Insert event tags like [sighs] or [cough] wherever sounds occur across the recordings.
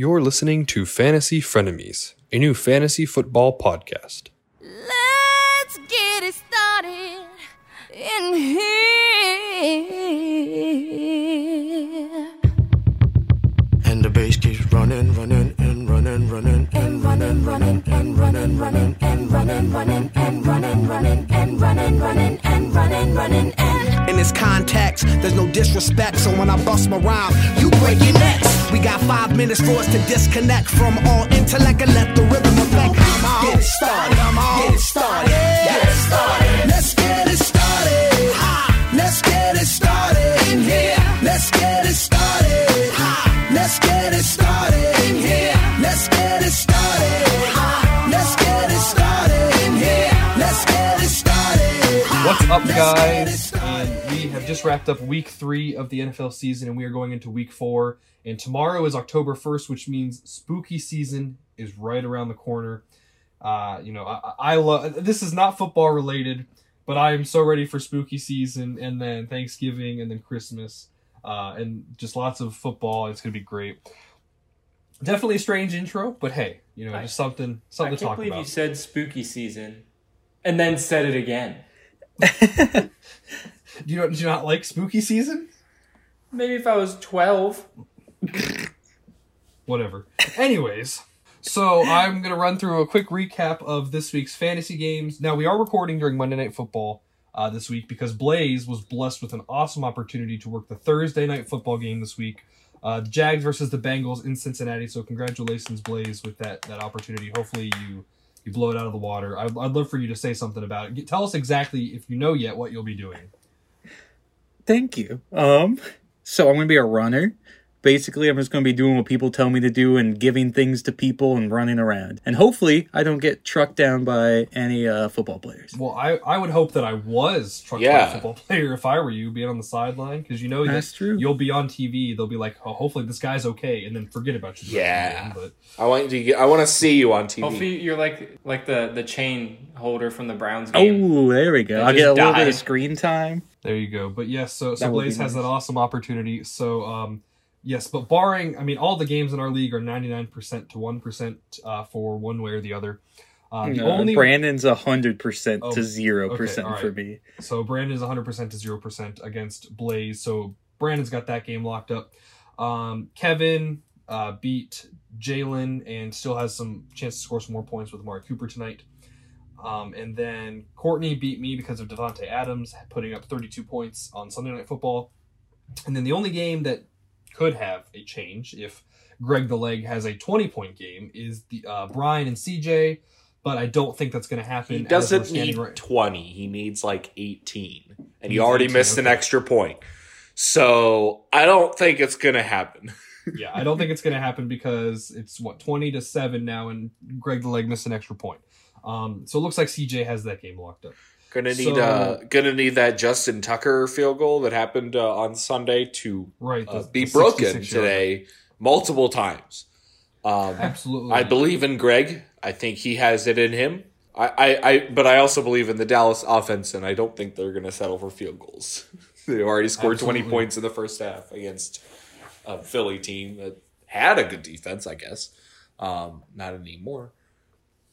You're listening to Fantasy Frenemies, a new fantasy football podcast. Let's get it started in here. And the bass keeps running, running, and running, running, and running, running, and running, running, and running, running, and running, running, and running, running, and running, running, and In this context, there's no disrespect, so when I bust my rhyme, you break your necks. We got five minutes for us to disconnect from all intellect and let the rhythm affect. Get it started, get it started, up, Let's get it guys? And we have just wrapped up week three of the NFL season, and we are going into week four. And tomorrow is October 1st, which means spooky season is right around the corner. Uh, you know, I, I love this is not football related, but I am so ready for spooky season and then Thanksgiving and then Christmas. Uh, and just lots of football. It's gonna be great. Definitely a strange intro, but hey, you know, I- just something I something can't to talk believe about. you said spooky season and then said it again. [laughs] do you do you not like spooky season? Maybe if I was 12. whatever. Anyways, so I'm gonna run through a quick recap of this week's fantasy games. Now we are recording during Monday Night Football uh, this week because Blaze was blessed with an awesome opportunity to work the Thursday Night Football game this week. Uh, the Jags versus the Bengals in Cincinnati. So congratulations, Blaze, with that that opportunity. Hopefully you you blow it out of the water. I, I'd love for you to say something about it. Tell us exactly if you know yet what you'll be doing. Thank you. Um, so I'm gonna be a runner. Basically, I'm just gonna be doing what people tell me to do and giving things to people and running around. And hopefully, I don't get trucked down by any uh, football players. Well, I, I would hope that I was trucked by a football [laughs] player if I were you, being on the sideline, because you know that That's true. you'll be on TV. They'll be like, oh, hopefully this guy's okay, and then forget about you. the rest of the Yeah. But I want you to I want to see you on TV. Hopefully you're like like the, the chain holder from the Browns game. Oh, there we go. I'll get a just little bit of screen time. there you go. But yes, so so Blaze be has nice. that awesome opportunity. So um, yes, but barring, I mean, all the games in our league are ninety nine percent to one percent uh, for one way or the other. Uh, the No, only Brandon's hundred percent Oh, to zero okay, percent for me. So Brandon's 100% to 0% against Blaze. So Brandon's got that game locked up. Um, Kevin uh, beat Jalen and still has some chance to score some more points with Amari Cooper tonight. Um, and then Courtney beat me because of Davante Adams putting up 32 points on Sunday Night Football. And then the only game that could have a change if Greg the Leg has a 20 point game is the uh, Brian and CJ. But I don't think that's going to happen. he doesn't need right- 20. He needs like 18. And he Needs already 18, missed an extra point. So I don't think it's going to happen. [laughs] yeah, I don't think it's going to happen because it's what twenty to seven now, and Greg the Leg missed an extra point. Um, so it looks like CJ has that game locked up. Gonna need So- uh gonna need that Justin Tucker field goal that happened uh, on Sunday to Right, uh, be broken 66 yard. today multiple times. Um, Absolutely, I believe in Greg. I think he has it in him. I, I, I but I also believe in the Dallas offense, and I don't think they're going to settle for field goals. [laughs] they already scored twenty points in the first half against a Philly team that had a good defense, I guess. Um, not anymore.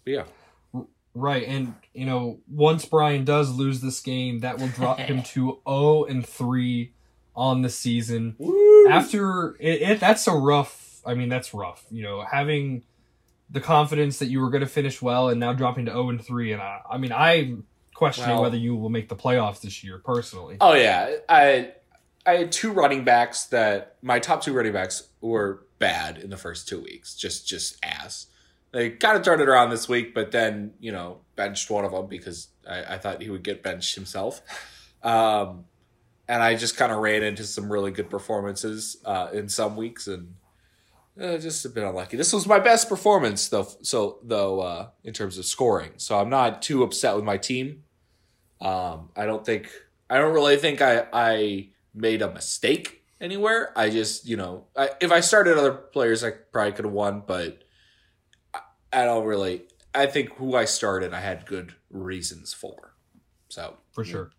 But yeah, right. And you know, once Brian does lose this game, that will drop him [laughs] to zero and three on the season. After it, it, that's a rough. I mean, that's rough. You know, having the confidence that you were going to finish well, and now dropping to zero and three. And I, I mean, I'm questioning Well- whether you will make the playoffs this year. Personally, Oh yeah, I I had two running backs that my top two running backs were bad in the first two weeks. Just just ass. They kind of turned it around this week, but then you know benched one of them because I, I thought he would get benched himself. Um, and I just kind of ran into some really good performances uh, in some weeks, and uh, just a bit unlucky. This was my best performance though, so though uh, in terms of scoring. So I'm not too upset with my team. Um, I don't think I don't really think I I made a mistake anywhere. I just you know I, if I started other players, I probably could have won, but I, don't really. I think who I started, I had good reasons for. So for sure.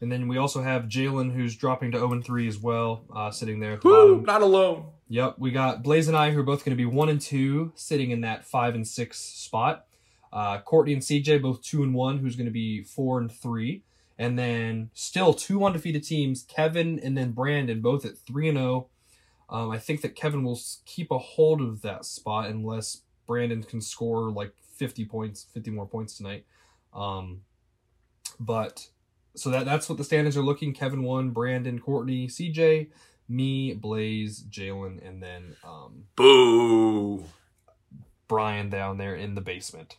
And then we also have Jalen, who's dropping to 0 and 3 as well, uh, sitting there at the Woo, bottom. not alone. Yep, we got Blaze and I, who are both going to be 1 and 2, sitting in that 5 and 6 spot. Uh, Courtney and CJ, both 2 and 1, who's going to be 4 and 3. And then still two undefeated teams, Kevin and then Brandon, both at 3 and 0. Um, I think that Kevin will keep a hold of that spot unless Brandon can score like 50 points, 50 more points tonight. Um, but so that that's what the standings are looking. Kevin one, Brandon, Courtney, CJ, me, Blaze, Jalen, and then um, Boo. Brian down there in the basement.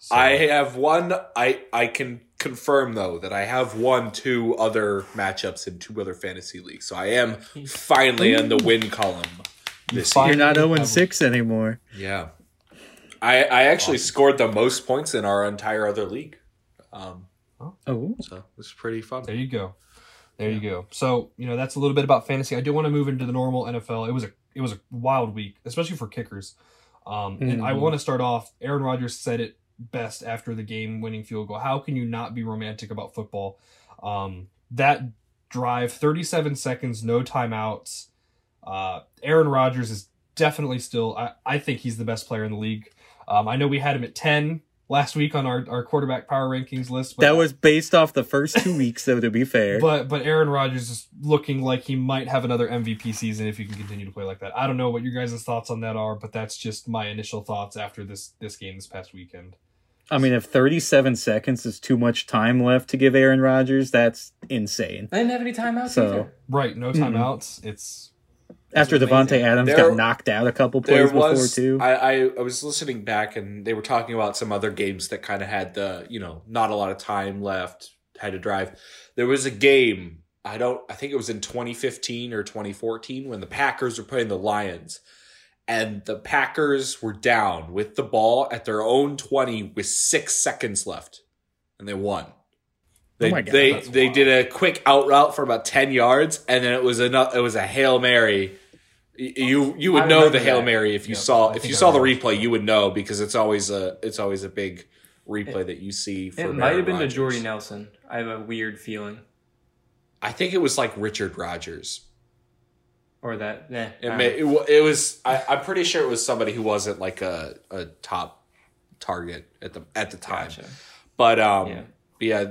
So, I have one. I I can confirm though that I have won two other matchups in two other fantasy leagues. So I am finally in the win column this. You're not 0 and 6 anymore. Yeah, I I actually scored the most points in our entire other league. Um, Oh. so it's pretty fun. There you go. There you go. So you know that's a little bit about fantasy. I do want to move into the normal NFL. It was a it was a wild week, especially for kickers. Um, And I Mhm. want to start off. Aaron Rodgers said it best after the game-winning field goal. How can you not be romantic about football? Um, that drive, 37 seconds, no timeouts. Uh, Aaron Rodgers is definitely still. I, I think he's the best player in the league. Um, I know we had him at 10 last week on our, our quarterback power rankings list. But That was based off the first two weeks, though, to be fair. but but Aaron Rodgers is looking like he might have another MVP season if he can continue to play like that. I don't know what your guys' thoughts on that are, but that's just my initial thoughts after this this game this past weekend. I mean, if 37 seconds is too much time left to give Aaron Rodgers, that's insane. I didn't have any timeouts So- either. Right, no timeouts. It's After. Davante Adams There- got knocked out a couple plays before, too. I, I I was listening back and they were talking about some other games that kind of had the you know not a lot of time left had to drive. There was a game I don't I think it was in 2015 or 2014 when the Packers were playing the Lions and the Packers were down with the ball at their own 20 with 6 seconds left and they won. They Oh God, they they wild. did a quick out route for about 10 yards and then it was a it was a Hail Mary. You you would know the Hail that. Mary if you Yep, saw if you I saw the replay you would know because it's always a it's always a big replay that you see for It might have been to Jordy Nelson. I have a weird feeling. I think it was like Richard Rogers. Or that, eh. It, may, it, it was I, I'm pretty sure it was somebody who wasn't like a, a top target at the at the time. Gotcha. But um Yeah. yeah,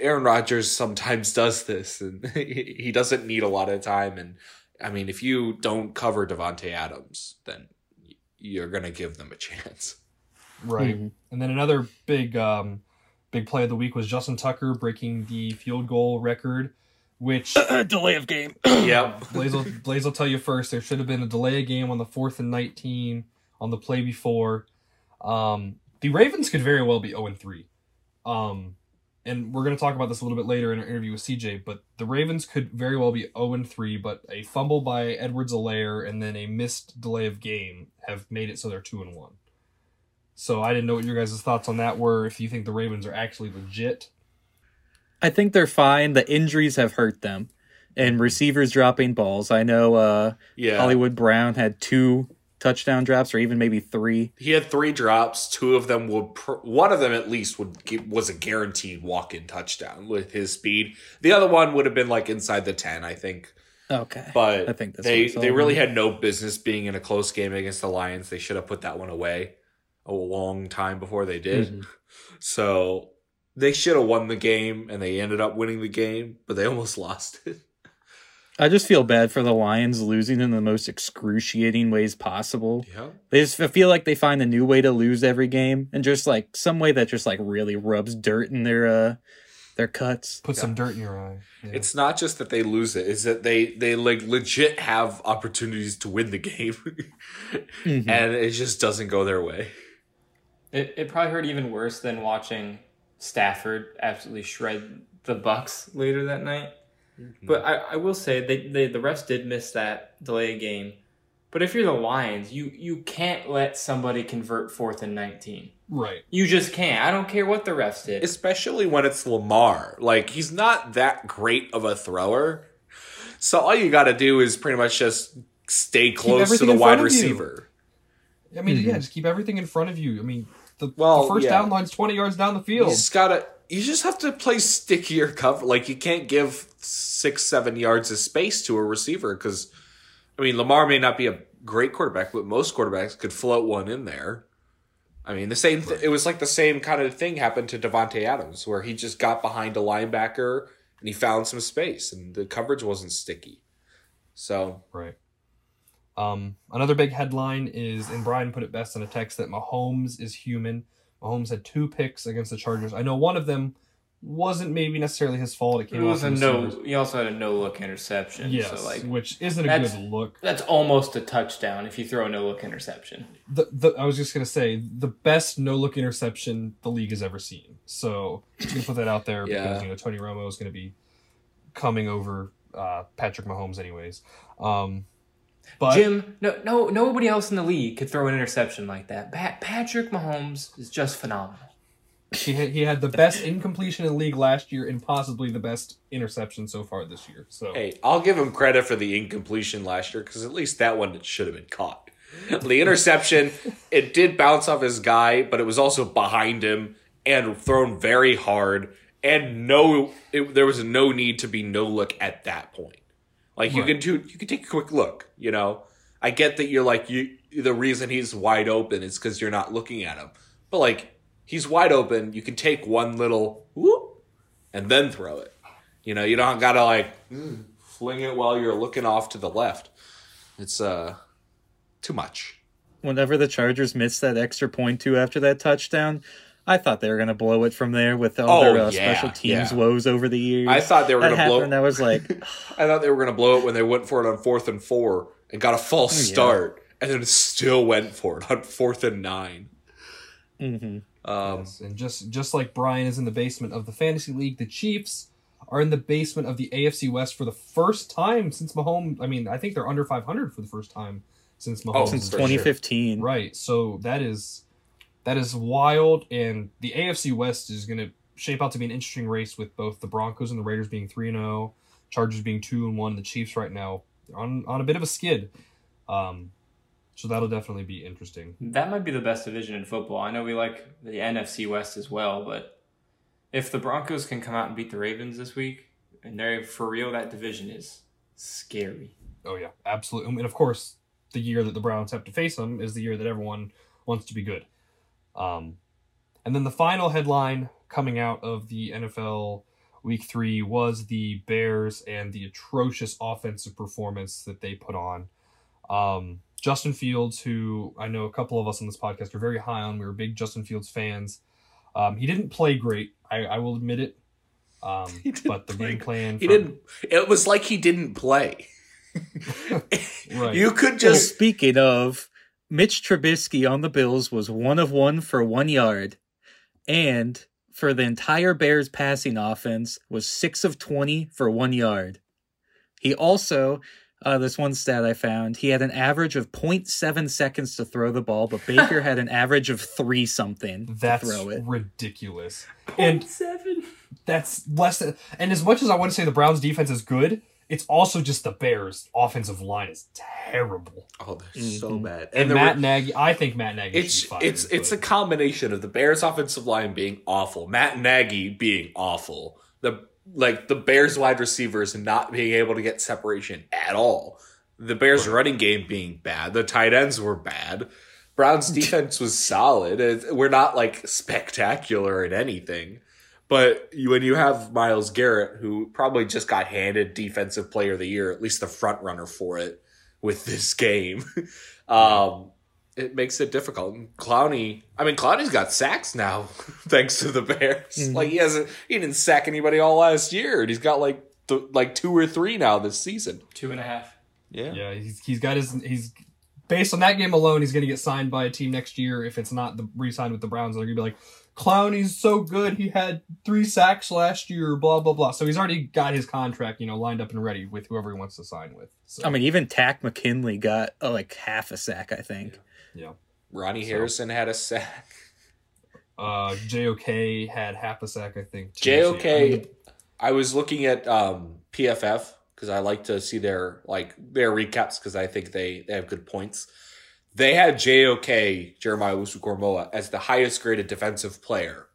Aaron Rodgers sometimes does this and he [laughs] he doesn't need a lot of time and I mean if you don't cover Davante Adams then you're going to give them a chance. right. Mhm. And then another big um big play of the week was Justin Tucker breaking the field goal record, which [coughs] delay of game. [coughs] [coughs] Yep. Blaze will, Blaze will tell you first. There should have been a delay of game on the fourth and nineteen on the play before. Um, the Ravens could very well be zero and three. Um, and we're going to talk about this a little bit later in our interview with CJ. But the Ravens could very well be zero and three. But a fumble by Edwards-Helaire and then a missed delay of game have made it so they're two and one. So I didn't know what your guys' thoughts on that were. If you think the Ravens are actually legit, I think they're fine. The injuries have hurt them. And receivers dropping balls. I know uh, Yeah. Hollywood Brown had two touchdown drops, or even maybe three. He had three drops. Two of them would, pr- one of them at least would gi- was a guaranteed walk-in touchdown with his speed. The other one would have been like inside the ten, I think. Okay. But I think that's they what it's all they really had no business being in a close game against the Lions. They should have put that one away a long time before they did. Mm-hmm. [laughs] So they should have won the game, and they ended up winning the game, but they almost [laughs] lost it. I just feel bad for the Lions losing in the most excruciating ways possible. Yeah. They just feel like they find a new way to lose every game, and just like some way that just like really rubs dirt in their uh their cuts. put some dirt in your eye. Yeah. It's not just that they lose it; is that they they like legit have opportunities to win the game, [laughs] Mhm. and it just doesn't go their way. It, it probably hurt even worse than watching Stafford absolutely shred the Bucs later that night. Mm-hmm. But I, I will say they, they the refs did miss that delay game. But if you're the Lions, you you can't let somebody convert fourth and nineteen. right. You just can't. I don't care what the refs did. especially when it's Lamar. Like he's not that great of a thrower. So all you got to do is pretty much just stay close to the wide front of you. receiver. I mean, yeah, mm-hmm. just keep everything in front of you. I mean, the, Well, the first yeah. down line's 20 yards down the You field. just gotta you just have to play stickier cover. Like you can't give six, seven yards of space to a receiver because, I mean, Lamar may not be a great quarterback, but most quarterbacks could float one in there. I mean, the same. Th- it was like the same kind of thing happened to Davante Adams, where he just got behind a linebacker and he found some space, and the coverage wasn't sticky. So Right. Um, another big headline is, and Brian put it best in a text that Mahomes is human. Mahomes had two picks against the Chargers. I know one of them wasn't maybe necessarily his fault. It It came off was a no. receivers. He also had a no look interception. Yes, So like which isn't a good look. that's almost a touchdown if you throw a no look interception. The, the I was just gonna say the best no look interception the league has ever seen. So just gonna put that out there Yeah. because you know Tony Romo is gonna be coming over uh, Patrick Mahomes anyways. Um, but Jim, no, no, nobody else in the league could throw an interception like that. Pat, Patrick Mahomes is just phenomenal. He had, he had the best incompletion in the league last year and possibly the best interception so far this year. So Hey, I'll give him credit for the incompletion last year because at least that one should have been caught. The interception, [laughs] it did bounce off his guy, but it was also behind him and thrown very hard. And no, it, there was no need to be no look at that point. Like you Right. can do, you can take a quick look. You know, I get that you're like you. The reason he's wide open is because you're not looking at him. But like he's wide open, you can take one little whoop and then throw it. You know, you don't gotta like fling it while you're looking off to the left. It's uh too much. Whenever the Chargers missed that extra point two after that touchdown, I thought they were going to blow it from there with all Oh, their uh, yeah, special teams yeah. woes over the years. I thought they were that gonna blow- happened. I was like, [laughs] I thought they were gonna blow it when they went for it on fourth and four and got a false yeah. start, and then still went for it on fourth and 9 mhm. Um, Yes, and just just like Brian is in the basement of the fantasy league, the Chiefs are in the basement of the AFC West for the first time since Mahomes. I mean, I think they're under 500 for the first time since Mahomes. Oh, since for sure. 2015. Right. So that is that is wild, and the AFC West is going to shape out to be an interesting race with both the Broncos and the Raiders being three and zero, Chargers being two and one. The Chiefs right now on on a bit of a skid. Um, so that'll definitely be interesting. That might be the best division in football. I know we like the NFC West as well, but if the Broncos can come out and beat the Ravens this week, and they're for real, that division is scary. Oh yeah, absolutely. And of course, the year that the Browns have to face them is the year that everyone wants to be good. Um, and then the final headline coming out of the NFL Week Three was the Bears and the atrocious offensive performance that they put on. Um, Justin Fields, who I know a couple of us on this podcast are very high on, we were big Justin Fields fans. Um, he didn't play great. I, I will admit it. Um, [laughs] He didn't but the play game plan. he from- didn't. It was like he didn't play. [laughs] Right. You could Well, just speaking of, Mitch Trubisky on the Bills was one of one for one yard, and for the entire Bears passing offense was six of 20 for one yard. He also, uh, this one stat I found, he had an average of 0.7 seconds to throw the ball, but Baker [laughs] had an average of three something That's to throw it. ridiculous. And seven. that's less than. And as much as I want to say the Browns' defense is good, it's also just the Bears' offensive line is terrible. oh, they're so Mhm. bad. And, there Matt were- Nagy, I think Matt Nagy. it's should be fired, it's it's a combination of the Bears offensive line being awful, Matt Nagy being awful, the like the Bears wide receivers not being able to get separation at all. The Bears running game being bad, the tight ends were bad. Browns [laughs] defense was solid. We're not like spectacular at anything. But when you have Myles Garrett, who probably just got handed Defensive Player of the Year, at least the front runner for it with this game, [laughs] um, it makes it difficult. And Clowney, I mean, Clowney's got sacks now, [laughs] thanks to the Bears. Like he hasn't, he didn't sack anybody all last year, and he's got like th- like two or three now this season. Two and a half. Yeah, Yeah, he's he's got his he's based on that game alone. He's going to get signed by a team next year. If it's not the re-signed with the Browns, they're going to be like, Clowney's so good. He had three sacks last year. Blah blah blah. So he's already got his contract, you know, lined up and ready with whoever he wants to sign with. So, I mean, even Takk McKinley got uh, like half a sack, I think. yeah. Ronnie So- Harrison had a sack. [laughs] Uh, JOK had half a sack, I think. JOK, I mean, I was looking at um, PFF because I like to see their like their recaps because I think they they have good points. They had JOK Jeremiah Owusu-Koramoah as the highest graded defensive player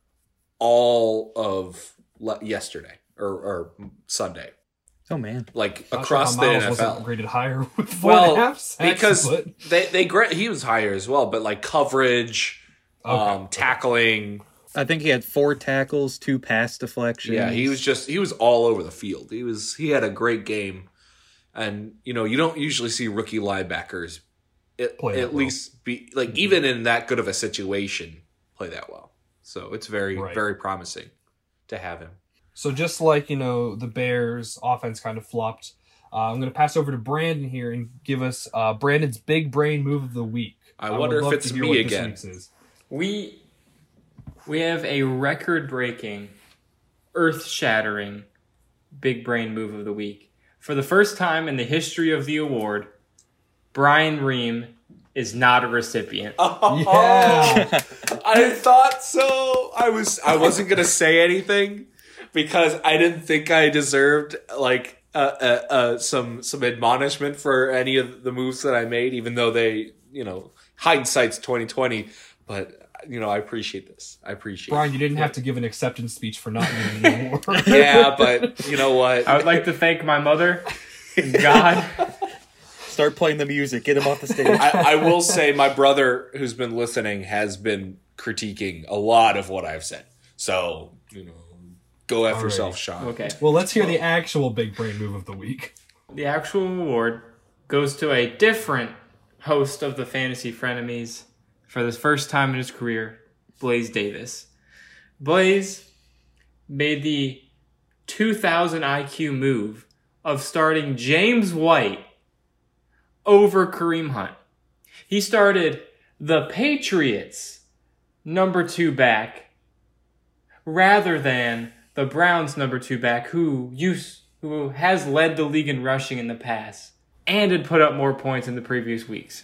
all of le- yesterday or, or Sunday, Oh man. like Not across the how Myles wasn't NFL. graded higher [laughs] with four and a Well, half sacks, because but- they they he was higher as well, but like coverage, Okay. um, tackling. I think he had four tackles, two pass deflections. Yeah, he was just he was all over the field. He was he had a great game, and you know you don't usually see rookie linebackers at, Play at well. least be like even in that good of a situation play that well. So it's very Right. very promising to have him. So just like you know, the Bears' offense kind of flopped. Uh, I'm going to pass over to Brandon here and give us uh, Brandon's big brain move of the week. I would wonder if it's me again. We we have a record-breaking, earth-shattering big brain move of the week. For the first time in the history of the award, Brian Ream is not a recipient. [laughs] Yeah, [laughs] I thought so. I was I wasn't gonna say anything because I didn't think I deserved like uh, uh, uh, some some admonishment for any of the moves that I made, even though they you know hindsight's twenty twenty. But you know I appreciate this. I appreciate. Brian, you didn't have to give an acceptance speech for not winning [laughs] the award. Yeah, but you know what? I would like to thank my mother, and God. [laughs] Start playing the music. Get him off the stage. I, I will say my brother who's been listening has been critiquing a lot of what I've said. So you know, go after Alrighty. yourself, Sean. Okay. well, let's hear the actual big brain move of the week. The actual award goes to a different host of the Fantasy Frenemies for the first time in his career, Blaze Davis. Blaze made the 2000 IQ move of starting James White over Kareem Hunt. He started the Patriots number two back rather than the Browns number two back who used who has led the league in rushing in the past and had put up more points in the previous weeks.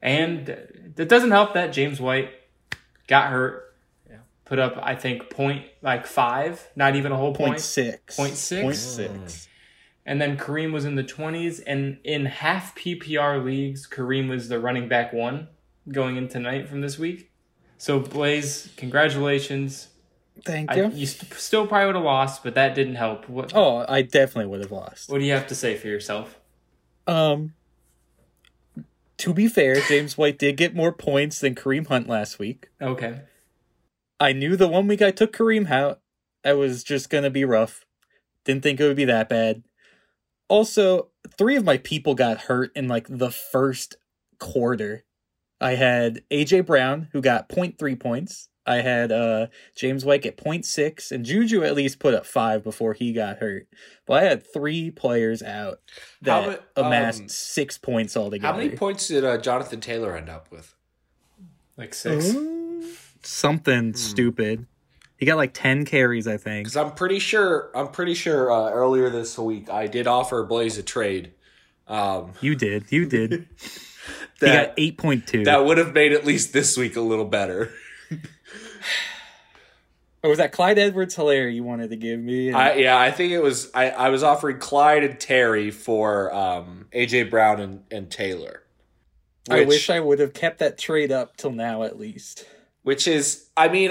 And it doesn't help that James White got hurt. Put up, I think, point like five, not even a whole point. Point six. Point six? Point six. Mm. And then Kareem was in the 20s. And in half PPR leagues, Kareem was the running back one going in tonight from this week. So, Blaze, congratulations. Thank I, you. you st- still probably would have lost, but that didn't help. What, Oh, I definitely would have lost. what do you have to say for yourself? Um, to be fair, James White did get more points than Kareem Hunt last week. Okay. I knew the one week I took Kareem out, I was just gonna be rough. Didn't think it would be that bad. Also, three of my people got hurt in like the first quarter. I had AJ Brown who got 0.3 points. I had uh James White at 0.6 and Juju at least put up 5 before he got hurt. But I had three players out How that ma- amassed um, 6 points altogether. How many points did uh, Jonathan Taylor end up with? Like six. Ooh, Something stupid. He got like 10 carries, I think. Because I'm pretty sure, I'm pretty sure uh, earlier this week I did offer Blaze a trade. Um, You did. You did. [laughs] he got 8.2. that would have made at least this week a little better. [sighs] or was that Clyde Edwards-Helaire you wanted to give me? I, yeah, I think it was. I, I was offering Clyde and Terry for um, AJ Brown and, and Taylor. I Which- wish I would have kept that trade up till now at least. which is i mean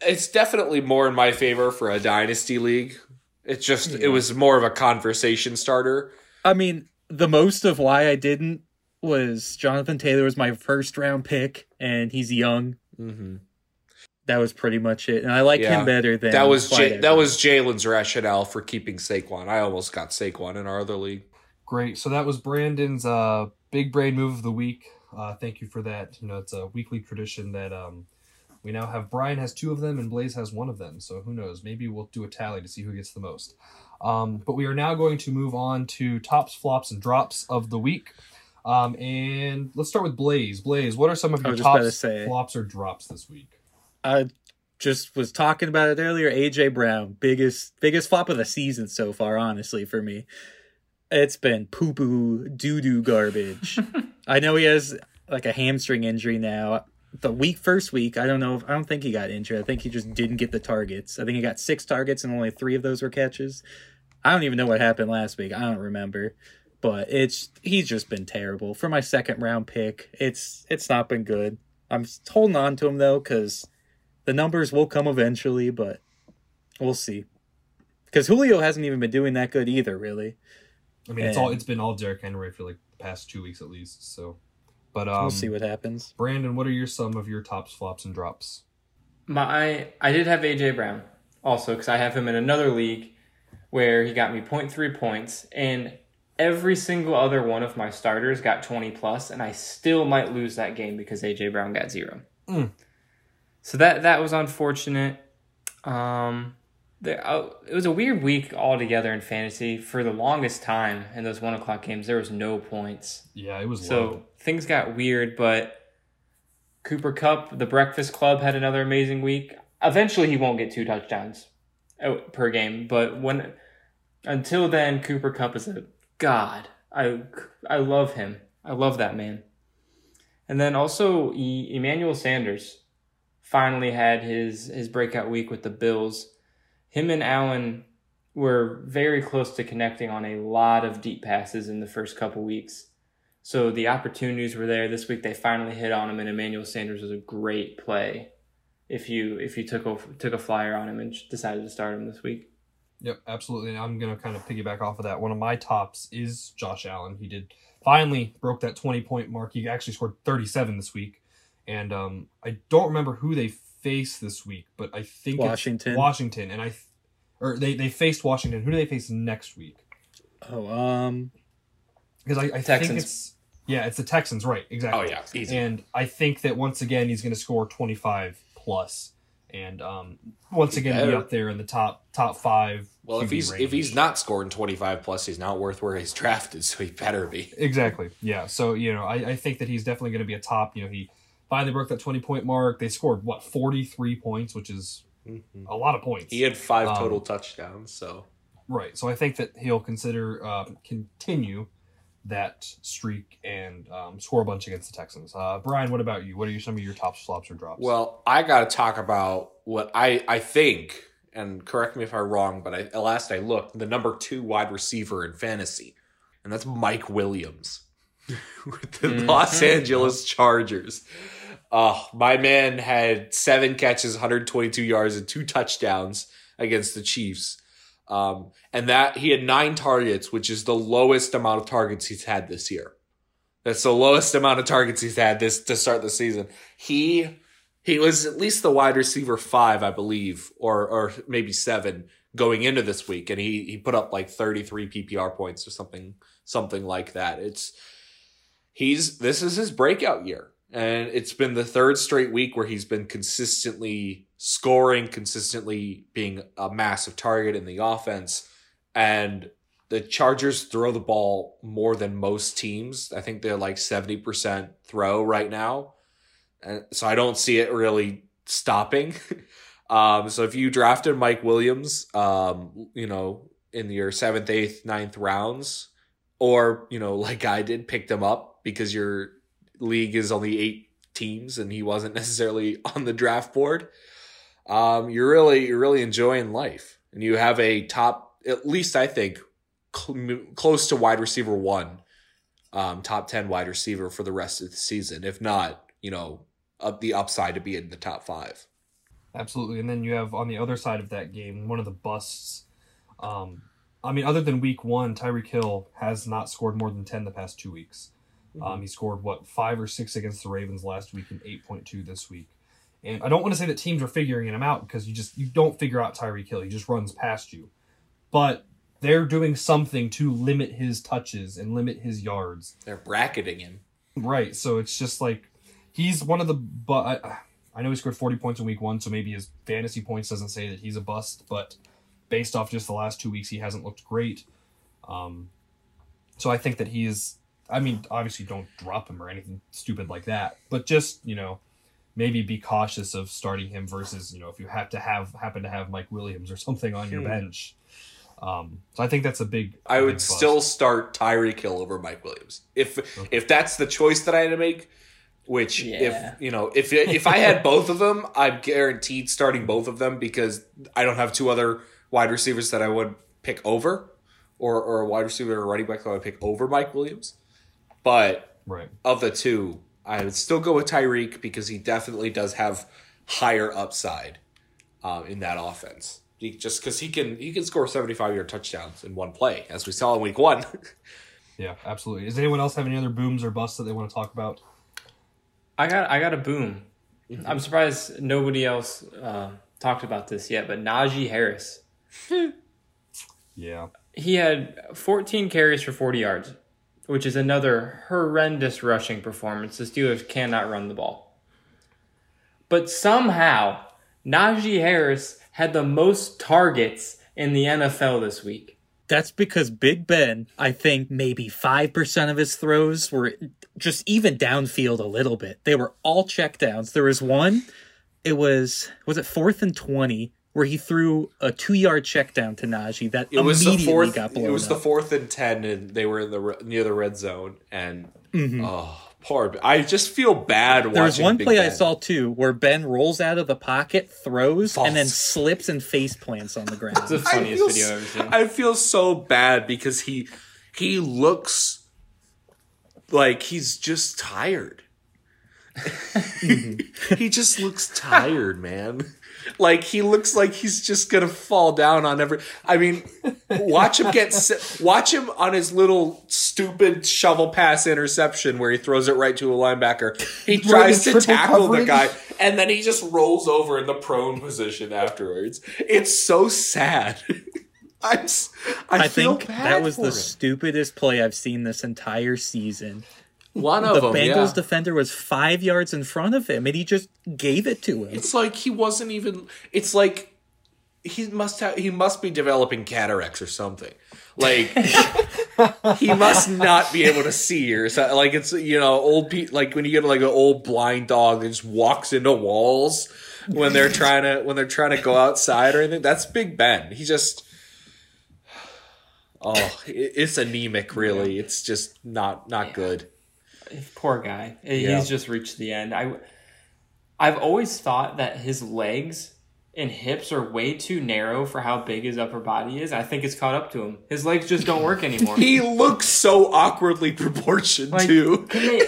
it's definitely more in my favor for a dynasty league it's just it was more of a conversation starter I mean, the most of why I didn't was Jonathan Taylor was my first round pick, and he's young. mm-hmm. That was pretty much it, and I like Yeah. him better than that was Clyde J- that was jalen's rationale for keeping saquon i almost got saquon in our other league Great. So that was Brandon's uh, big brain move of the week. Uh, thank you for that. You know, it's a weekly tradition that um, we now have. Brian has two of them and Blaze has one of them. So who knows? Maybe we'll do a tally to see who gets the most. Um, but we are now going to move on to tops, flops, and drops of the week. Um, and let's start with Blaze. Blaze, what are some of your was just about to tops, say. flops, or drops this week? I just was talking about it earlier. AJ Brown, biggest biggest flop of the season so far, honestly for me. It's been poo poo doo doo garbage. [laughs] I know he has like a hamstring injury now. The week first week, I don't know. If, I don't think he got injured. I think he just didn't get the targets. I think he got six targets and only three of those were catches. I don't even know what happened last week. I don't remember. But it's he's just been terrible for my second round pick. It's it's not been good. I'm holding on to him though because the numbers will come eventually, but we'll see. Because Julio hasn't even been doing that good either, really. I mean, it's all it's been all Derrick Henry for like the past two weeks at least. So, but um, we'll see what happens. Brandon, what are your some of your tops, flops, and drops? My I did have AJ Brown also because I have him in another league where he got me 0.3 points and every single other one of my starters got 20 plus and I still might lose that game because AJ Brown got zero. Mm. So that that was unfortunate. Um, there, uh, it was a weird week altogether in fantasy. For the longest time in those one o'clock games, there was no points. Yeah, it was So low. things got weird, but Cooper Kupp, the Breakfast Club, had another amazing week. Eventually, he won't get two touchdowns uh, per game, but when until then, Cooper Kupp is a god. I I love him. I love that man. And then also e- Emmanuel Sanders finally had his his breakout week with the Bills. Him and Allen were very close to connecting on a lot of deep passes in the first couple weeks. So the opportunities were there. This week they finally hit on him, and Emmanuel Sanders was a great play. If you if you took a took a flyer on him and decided to start him this week, Yep, absolutely. And I'm gonna kind of piggyback off of that. One of my tops is Josh Allen. He did finally broke that 20 point mark. He actually scored 37 this week, and um, I don't remember who they faced this week, but I think Washington. it's Washington, and I, th- or they they faced Washington. Who do they face next week? Oh, um, Because I, I think Texans. it's yeah, it's the Texans, right? Exactly. Oh yeah, easy. And I think that once again he's going to score 25 plus, and um, once again be up there in the top top five. well, if he's range. if he's not scoring twenty five plus, he's not worth where he's drafted. So he better be. Exactly. Yeah. So you know, I, I think that he's definitely going to be a top. You know, he finally broke that 20 point mark. They scored what 43 points, which is a lot of points. He had five Um, total touchdowns. So Right. So I think that he'll consider um, continue that streak and um, score a bunch against the Texans. Uh, Brian, what about you? What are your, some of your top flops, or drops? Well, I got to talk about what I I think, and correct me if I'm wrong, but I, at last I looked, the number two wide receiver in fantasy, and that's Mike Williams [laughs] with the Los Angeles Chargers. Uh, my man had seven catches, 122 yards, and two touchdowns against the Chiefs. Um, and that he had nine targets, which is the lowest amount of targets he's had this year. That's the lowest amount of targets he's had this to start the season. He he was at least the wide receiver five, I believe, or or maybe seven going into this week, and he he put up like thirty three PPR points or something something like that. It's he's this is his breakout year, and it's been the third straight week where he's been consistently scoring, consistently being a massive target in the offense, and the Chargers throw the ball more than most teams. I think they're like 70% throw right now. And so I don't see it really stopping. [laughs] um, so if you drafted Mike Williams, um, you know, in your seventh, eighth, ninth rounds, or, you know, like I did, pick them up because your league is only eight teams and he wasn't [laughs] necessarily on the draft board. Um, you're really, you're really enjoying life and you have a top, at least I think, cl- close to wide receiver one, um, top 10 wide receiver for the rest of the season. If not, you know, up the upside to be in the top five. Absolutely. And then you have on the other side of that game one of the busts. Um, I mean, other than week one, Tyreek Hill has not scored more than 10 the past two weeks. Um, he scored, what, five or six against the Ravens last week and 8.2 this week. And I don't want to say that teams are figuring him out because you just you don't figure out Tyreek Hill. He just runs past you. But they're doing something to limit his touches and limit his yards. They're bracketing him. Right. So it's just like he's one of the but I, I know he scored 40 points in week 1, so maybe his fantasy points doesn't say that he's a bust, but based off just the last 2 weeks he hasn't looked great. Um so I think that he is I mean, obviously don't drop him or anything stupid like that, but just, you know, maybe be cautious of starting him versus, you know, if you have to have happen to have Mike Williams or something on your bench. Um so I think that's a big I would big bust. still start Tyreek Hill over Mike Williams. If if that's the choice that I had to make, which Yeah. if you know, if if I had both of them, I'm guaranteed starting both of them because I don't have two other wide receivers that I would pick over, or or a wide receiver or running back that I would pick over Mike Williams. But right. of the two, I would still go with Tyreek because he definitely does have higher upside um, in that offense. He, just because he can he can score seventy five yard touchdowns in one play, as we saw in week one. [laughs] Yeah, absolutely. Does anyone else have any other booms or busts that they want to talk about? I got I got a boom. I'm surprised nobody else uh, talked about this yet, but Najee Harris. [laughs] Yeah. He had 14 carries for 40 yards, which is another horrendous rushing performance. The Steelers cannot run the ball. But somehow, Najee Harris had the most targets in the NFL this week. That's because Big Ben, I think maybe 5% of his throws were just even downfield a little bit. They were all checkdowns. There was one, it was, was it fourth and 20, where he threw a two yard check down to Najee that It was the immediately fourth. got blown It was the fourth and ten, and they were in the near the red zone. And Mm-hmm. oh, poor. I just feel bad. There was one Big play I saw too where Ben rolls out of the pocket, throws, and then slips and face plants on the [laughs] ground. It's the I funniest feel video s- I've ever seen. I feel so bad because he he looks like he's just tired. [laughs] [laughs] he just looks tired, man. Like he looks like he's just gonna fall down on every. I mean, watch him get. Watch him on his little stupid shovel pass interception where he throws it right to a linebacker. He tries to triple tackle the guy, and then he just rolls over in the prone position afterwards. It's so sad. [laughs] I'm, s- I, I feel think bad that was for the him. stupidest play I've seen this entire season. One of The them. Bengals yeah. defender was five yards in front of him, and he just gave it to him. It's like he wasn't even. It's like he must have. He must be developing cataracts or something. Like [laughs] he must not be able to see or something. like it's you know old pe- like when you get like an old blind dog that just walks into walls when they're trying to when they're trying to go outside or anything. That's Big Ben. He just. [sighs] Oh, it's anemic. Really, it's just not not good. Poor guy. He's Yeah. just reached the end. I, I've always thought that his legs and hips are way too narrow for how big his upper body is. I think it's caught up to him. His legs just don't work [laughs] anymore. He looks so awkwardly proportioned Like, too. they-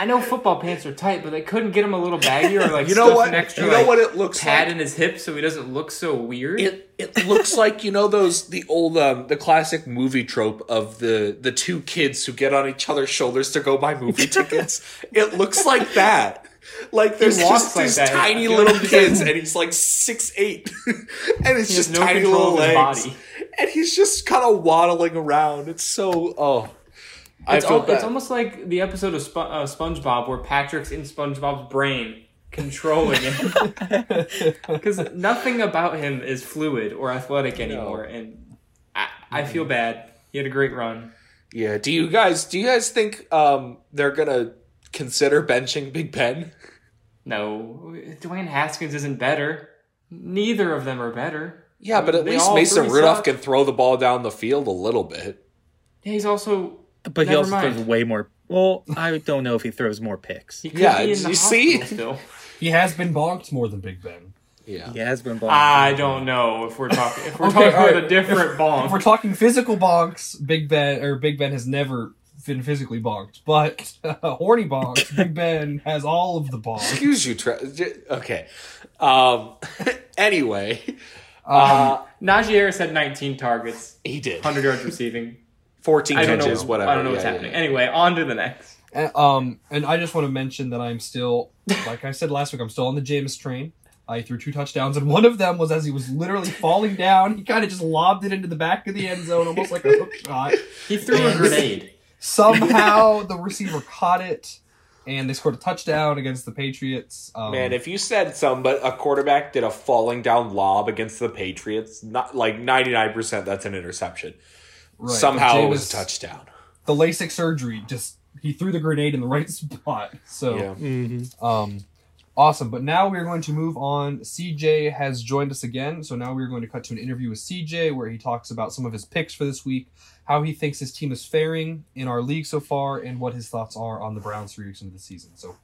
I know football pants are tight, but they couldn't get him a little baggier or like [laughs] You know what? an extra You know like, what it looks pad like? in his hips so he doesn't look so weird. It it looks like you know those the old um the classic movie trope of the the two kids who get on each other's shoulders to go buy movie [laughs] tickets. It looks like that. Like there's just like these that. Tiny little kids, and he's like six eight, [laughs] and it's He just no tiny little legs, body. and he's just kind of waddling around. It's so oh, I It's, feel al- bad. it's almost like the episode of Spo- uh, SpongeBob where Patrick's in SpongeBob's brain controlling him. [laughs] Because nothing about him is fluid or athletic anymore. And I, I feel bad. He had a great run. yeah. Do you guys do you guys think um they're gonna consider benching Big Ben? No, Dwayne Haskins isn't better. Neither of them are better. Yeah, but at They least all Mason three Rudolph suck. can throw the ball down the field a little bit. Yeah, he's also. But he Never also mind. throws way more. Well, I don't know if he throws more picks. He could Yeah, be in the you see? hospital Still. He has been bonked more than Big Ben. Yeah. He has been ball. I don't know if we're talking. If we're Okay, talking all about right. a different If we're bonk. talking physical bonks, Big Ben or Big Ben has never been physically bonked, but [laughs] horny bonks, Big Ben has all of the bonks. Excuse you, Tre- j- okay. Um. [laughs] anyway, Najee Harris had 19 targets, he did 100 yards receiving. Fourteen I don't know. whatever. I don't know what's Yeah, happening. yeah. Anyway, on to the next. And, um, and I just want to mention that I'm still, [laughs] like I said last week, I'm still on the Jameis train. I threw two touchdowns, and one of them was as he was literally falling down. He kind of just lobbed it into the back of the end zone, almost like a hook shot. He threw a grenade. Somehow the receiver caught it, and they scored a touchdown against the Patriots. Um, Man, if you said some, but a quarterback did a falling down lob against the Patriots, not like ninety nine percent, that's an interception. Right, Somehow but it was a touchdown. The LASIK surgery just he threw the grenade in the [laughs] right spot. So Yeah. Um, awesome. But now we're going to move on. CJ has joined us again. So now we're going to cut to an interview with CJ where he talks about some of his picks for this week, how he thinks his team is faring in our league so far, and what his thoughts are on the Browns three weeks into the season. So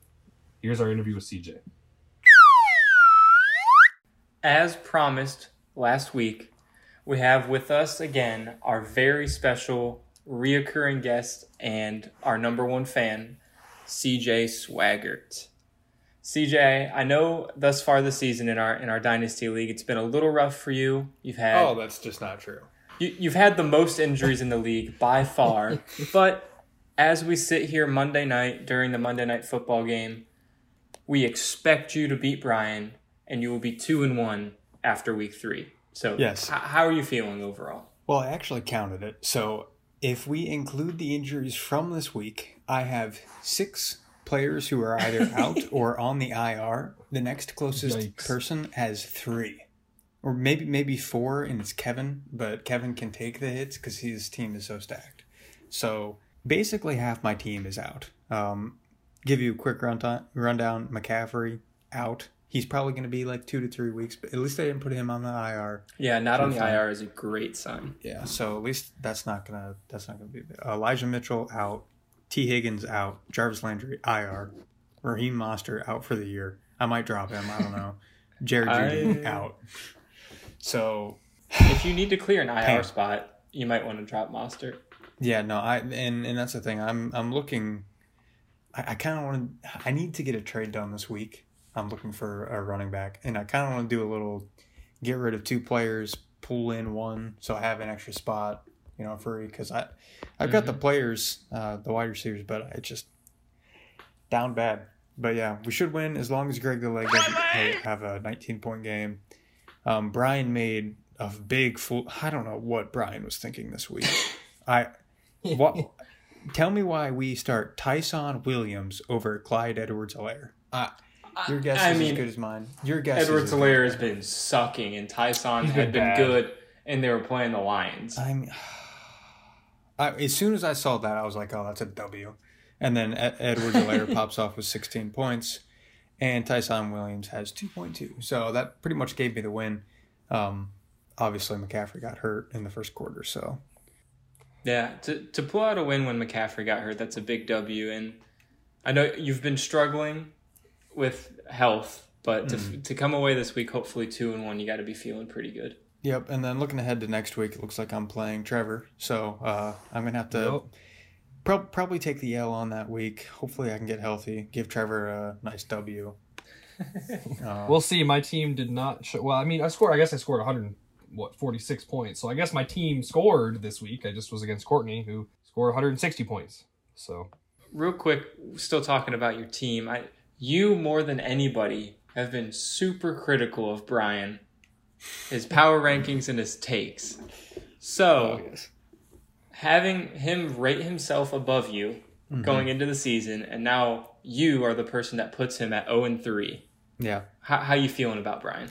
here's our interview with CJ. As promised last week, we have with us again our very special reoccurring guest and our number one fan, CJ Swaggart. CJ, I know thus far this season in our in our dynasty league, it's been a little rough for you. You've had Oh, that's just not true. you, you've had the most injuries in the league by far. [laughs] but as we sit here Monday night during the Monday night football game, we expect you to beat Brian, and you will be two and one after week three. So, Yes. h- how are you feeling overall? Well, I actually counted it. So if we include the injuries from this week, I have six players who are either [laughs] out or on the IR. The next closest Yikes. person has three. Or maybe maybe four, and it's Kevin, but Kevin can take the hits because his team is so stacked. So basically, half my team is out. Um, give you a quick rundown. Rundown: McCaffrey out. He's probably going to be like two to three weeks, but at least they didn't put him on the IR. Yeah, not on the fine. IR is a great sign. Yeah, so at least that's not gonna that's not gonna be Elijah Mitchell out, Tee Higgins out, Jarvis Landry IR, Raheem Mostert out for the year. I might drop him. I don't know. [laughs] Jerry Jeudy I- out. So If you need to clear an IR spot, you might want to drop Mostert. yeah, no, I and and that's the thing. I'm I'm looking. I, I kind of want to. I need to get a trade done this week. I'm looking for a running back, and I kind of want to do a little get rid of two players, pull in one, so I have an extra spot, you know, free. Because I, I've got the players, uh, the wide receivers, but I just down bad. But yeah, we should win as long as Greg the Leg doesn't ha- have a 19 point game. Um, Brian made a big fool. I don't know what Brian was thinking this week. [laughs] I what? Tell me why we start Ty'Son Williams over Clyde Edwards-Helaire. Uh, your guess I is mean, as good as mine. Your guess Edwards is as has been sucking, and Ty'Son He's had been been bad. good, and they were playing the Lions. I mean, [sighs] I, as soon as I saw that, I was like, "Oh, that's a W." And then Ed- Edwards-Helaire [laughs] pops off with 16 points, and Ty'Son Williams has 2.2. So that pretty much gave me the win. Um, obviously, McCaffrey got hurt in the first quarter, so Yeah, to to pull out a win when McCaffrey got hurt, that's a big W. And I know you've been struggling with health, but to to come away this week, hopefully two and one, you got to be feeling pretty good. Yep, and then looking ahead to next week, it looks like I'm playing Trevor. So uh, I'm gonna have to Yep. prob- probably take the L on that week. Hopefully, I can get healthy. Give Trevor a nice W. [laughs] Uh, We'll see. My team did not show. Well, I mean, I scored. I guess I scored 100. What 46 points. So I guess my team scored this week. I just was against Courtney, who scored 160 points. So Real quick, still talking about your team. I you more than anybody have been super critical of Brian, his power rankings and his takes. So having him rate himself above you mm-hmm. going into the season, and now you are the person that puts him at zero and three. yeah. How how you feeling about Brian?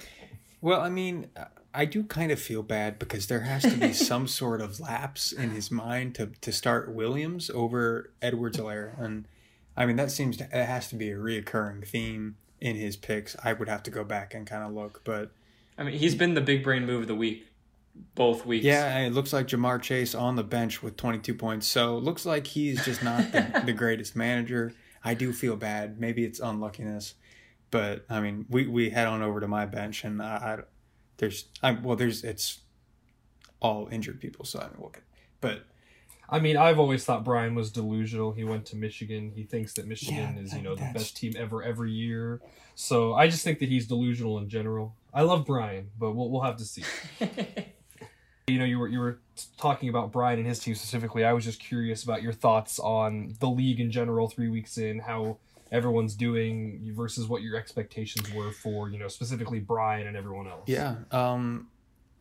Well, I mean, I do kind of feel bad because there has to be [laughs] some sort of lapse in his mind to, to start Williams over Edwards-Helaire. And I mean, that seems to, it has to be a reoccurring theme in his picks. I would have to go back and kind of look. But I mean, he's been the big brain move of the week, both weeks. yeah, it looks like Ja'Marr Chase on the bench with 22 points. So it looks like he's just not the, [laughs] the greatest manager. I do feel bad. Maybe it's unluckiness. But I mean, we, we head on over to my bench, and I, I there's I well there's it's all injured people, so I mean look at but I mean, I've always thought Brian was delusional. He went to Michigan. He thinks that Michigan Yeah, is, you know, the best team ever every year. So I just think that he's delusional in general. I love Brian, but we'll we'll have to see. [laughs] you know, you were you were talking about Brian and his team specifically. I was just curious about your thoughts on the league in general. Three weeks in, how everyone's doing versus what your expectations were for, you know, specifically Brian and everyone else. yeah um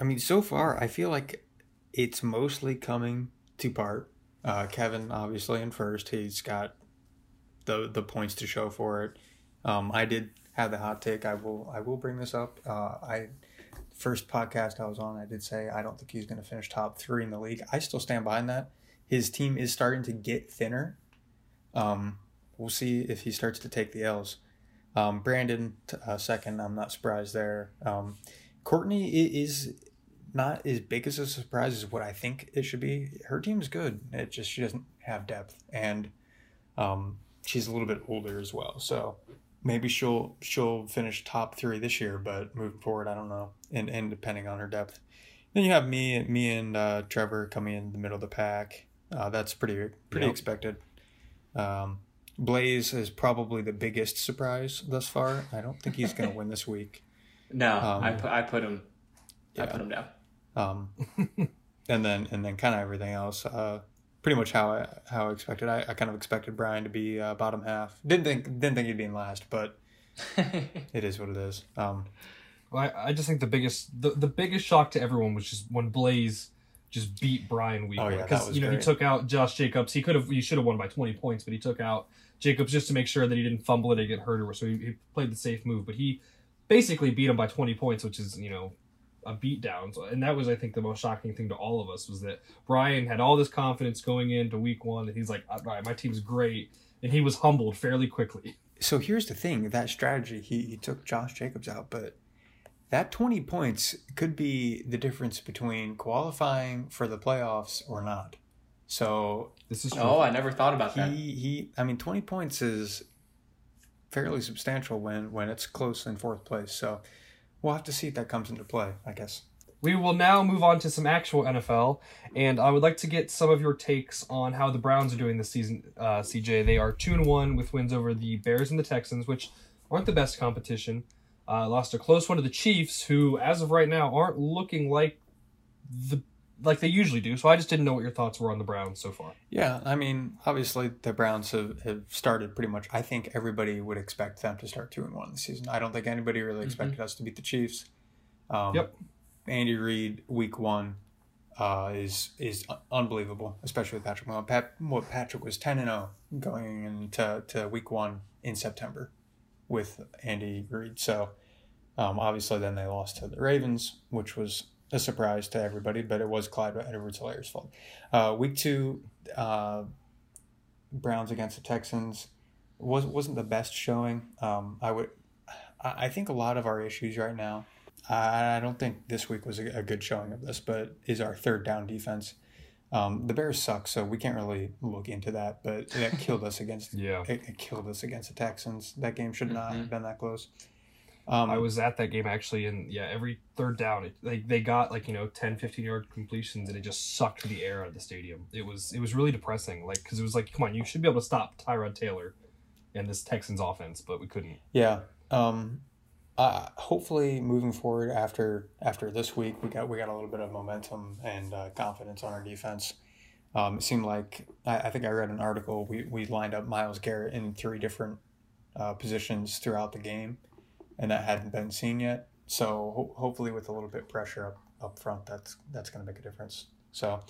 I mean so far I feel like it's mostly coming to part. Uh, Kevin obviously in first. He's got the the points to show for it. Um, I did have the hot take. I will I will bring this up. Uh, I first podcast I was on, I did say I don't think he's going to finish top three in the league. I still stand behind that. His team is starting to get thinner. Um, we'll see if he starts to take the L's. Um, Brandon uh, second. I'm not surprised there. Um, Courtney is not as big as a surprise as what I think it should be. Her team's good. It just she doesn't have depth, and um, she's a little bit older as well. So maybe she'll she'll finish top three this year, but moving forward, I don't know. And and depending on her depth, then you have me me and uh, Trevor coming in the middle of the pack. Uh, that's pretty pretty Yep. expected. Um, Blaze is probably the biggest surprise thus far. I don't think he's going [laughs] to win this week. No, Um, I put I put him. I put him down. Um, [laughs] and then and then kind of everything else. Uh, pretty much how I how I expected. I, I kind of expected Brian to be uh, bottom half. Didn't think didn't think he'd be in last, but [laughs] it is what it is. Um, Well, I, I just think the biggest the, the biggest shock to everyone was just when Blaze just beat Brian week Oh, one yeah, because you know great. he took out Josh Jacobs. He could have he should have won by twenty points, but he took out Jacobs just to make sure that he didn't fumble it and get hurt or so he, he played the safe move. But he basically beat him by twenty points, which is you know a beatdown. So, and that was I think the most shocking thing to all of us was that Brian had all this confidence going into week one and he's like, all right, my team's great, and he was humbled fairly quickly. so here's the thing: that strategy, he he took Josh Jacobs out, but that 20 points could be the difference between qualifying for the playoffs or not. So This is true. Oh, I never thought about that. he he I mean 20 points is fairly substantial when when it's close in fourth place. So we'll have to see if that comes into play, I guess. We will now move on to some actual NFL, and I would like to get some of your takes on how the Browns are doing this season. Uh, CJ, they are two and one with wins over the Bears and the Texans, which aren't the best competition. Uh, lost a close one to the Chiefs, who, as of right now, aren't looking like the like they usually do. So I just didn't know what your thoughts were on the Browns so far. Yeah, I mean, obviously the Browns have, have started pretty much. I think everybody would expect them to start two and one this season. I don't think anybody really expected us to beat the Chiefs. Um, Yep. Andy Reid, week one, uh, is is unbelievable, especially with Patrick Mahomes. Pat, what Patrick was ten and zero going into to week one in September with Andy Reid. So um, obviously, then they lost to the Ravens, which was a surprise to everybody, but it was Clyde Edwards-Helaire's fault. Uh, week two, uh, Browns against the Texans was wasn't the best showing. Um, I would, I think a lot of our issues right now. I I don't think this week was a, a good showing of this, but is our third down defense. Um, the Bears suck, so we can't really look into that. But that killed us against. [laughs] Yeah. it, it killed us against the Texans. That game should not have been that close. Um, I was at that game actually, and yeah, every third down, it, like they got like you know 10, 15 yard completions, and it just sucked the air out of the stadium. It was it was really depressing, like because it was like, come on, you should be able to stop Tyrod Taylor and this Texans offense, but we couldn't. Yeah. Um, uh, hopefully, moving forward after after this week, we got we got a little bit of momentum and uh, confidence on our defense. Um, it seemed like I, I think I read an article. We we lined up Myles Garrett in three different uh, positions throughout the game, and that hadn't been seen yet. So ho- hopefully, with a little bit of pressure up up front, that's that's going to make a difference. So,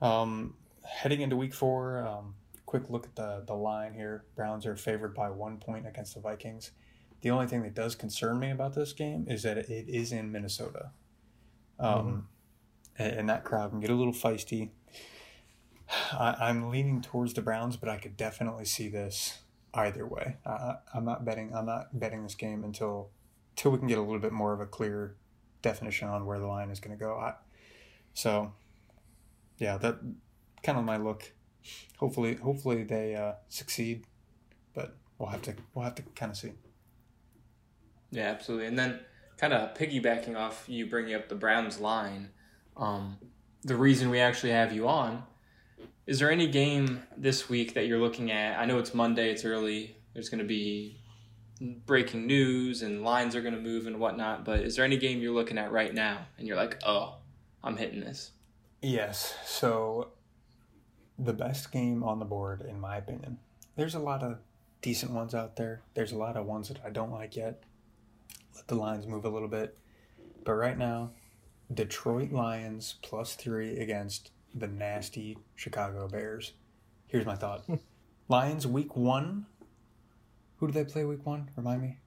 um, heading into week four, um, quick look at the the line here. Browns are favored by one point against the Vikings. The only thing that does concern me about this game is that it is in Minnesota, um, and, and that crowd can get a little feisty. I, I'm leaning towards the Browns, but I could definitely see this either way. I- I'm not betting. I'm not betting this game until until we can get a little bit more of a clear definition on where the line is going to go. I, so, yeah, that kind of my look. Hopefully, hopefully they uh, succeed, but we'll have to we'll have to kind of see. Yeah, absolutely. And then kind of piggybacking off you bringing up the Browns line, um, the reason we actually have you on, is there any game this week that you're looking at? I know it's Monday, it's early. There's going to be breaking news and lines are going to move and whatnot, but is there any game you're looking at right now and you're like, oh, I'm hitting this? Yes. So the best game on the board, in my opinion. There's a lot of decent ones out there. There's a lot of ones that I don't like yet. Let the lines move a little bit. But right now, Detroit Lions plus three against the nasty Chicago Bears. Here's my thought. [laughs] Lions week one. Who do they play week one? Remind me.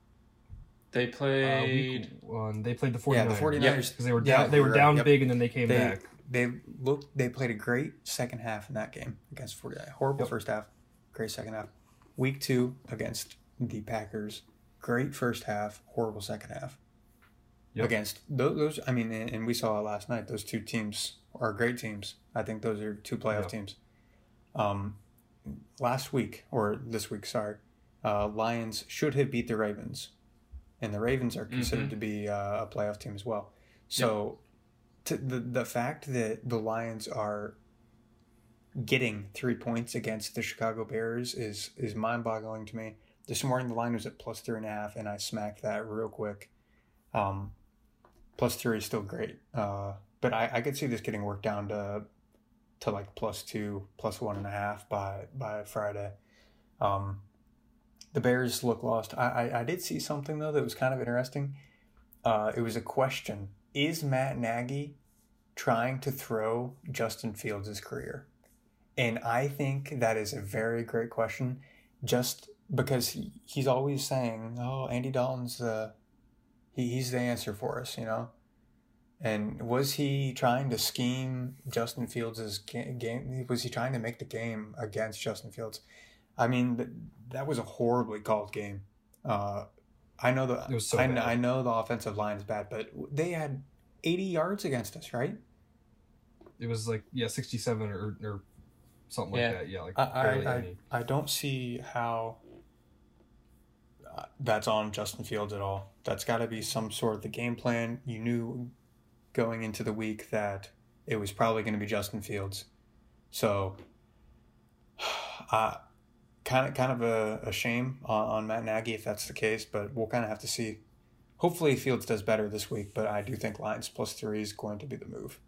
They Uh, played. week one, they played the 49ers. Yeah, the 49ers. because they were Yeah, down, they were down right. Yep. big, and then they came they back. they looked they played a great second half in that game against 49 horrible Yep. first half great second half week two against the packers great first half horrible second half Yep. against those, those i mean and, and we saw it last night those two teams are great teams i think those are two playoff Yeah. teams um last week or this week sorry uh lions should have beat the ravens and the ravens are considered to be uh, a playoff team as well so to the the fact that the Lions are getting three points against the Chicago Bears is is mind boggling to me. This morning the line was at plus three and a half, and I smacked that real quick. Um, plus three is still great, uh, but I, I could see this getting worked down to to like plus two, plus one and a half by by Friday. Um, the Bears look lost. I, I I did see something though that was kind of interesting. Uh, it was a question: Is Matt Nagy trying to throw Justin Fields' career? And I think that is a very great question, just because he, he's always saying, "Oh, Andy Dalton's the he, he's the answer for us," you know. And was he trying to scheme Justin Fields' game? Was he trying to make the game against Justin Fields? I mean, that was a horribly called game. Uh, I know the It was so I, bad. I know the offensive line is bad, but they had 80 yards against us, right? It was like yeah, sixty seven or or something Yeah. like that. Yeah, like I barely I, any. I, I don't see how uh, that's on Justin Fields at all. That's got to be some sort of the game plan. You knew going into the week that it was probably going to be Justin Fields, so [sighs] uh, kind of kind of a, a shame on, on Matt Nagy if that's the case. But we'll kind of have to see. Hopefully Fields does better this week, but I do think Lions plus three is going to be the move.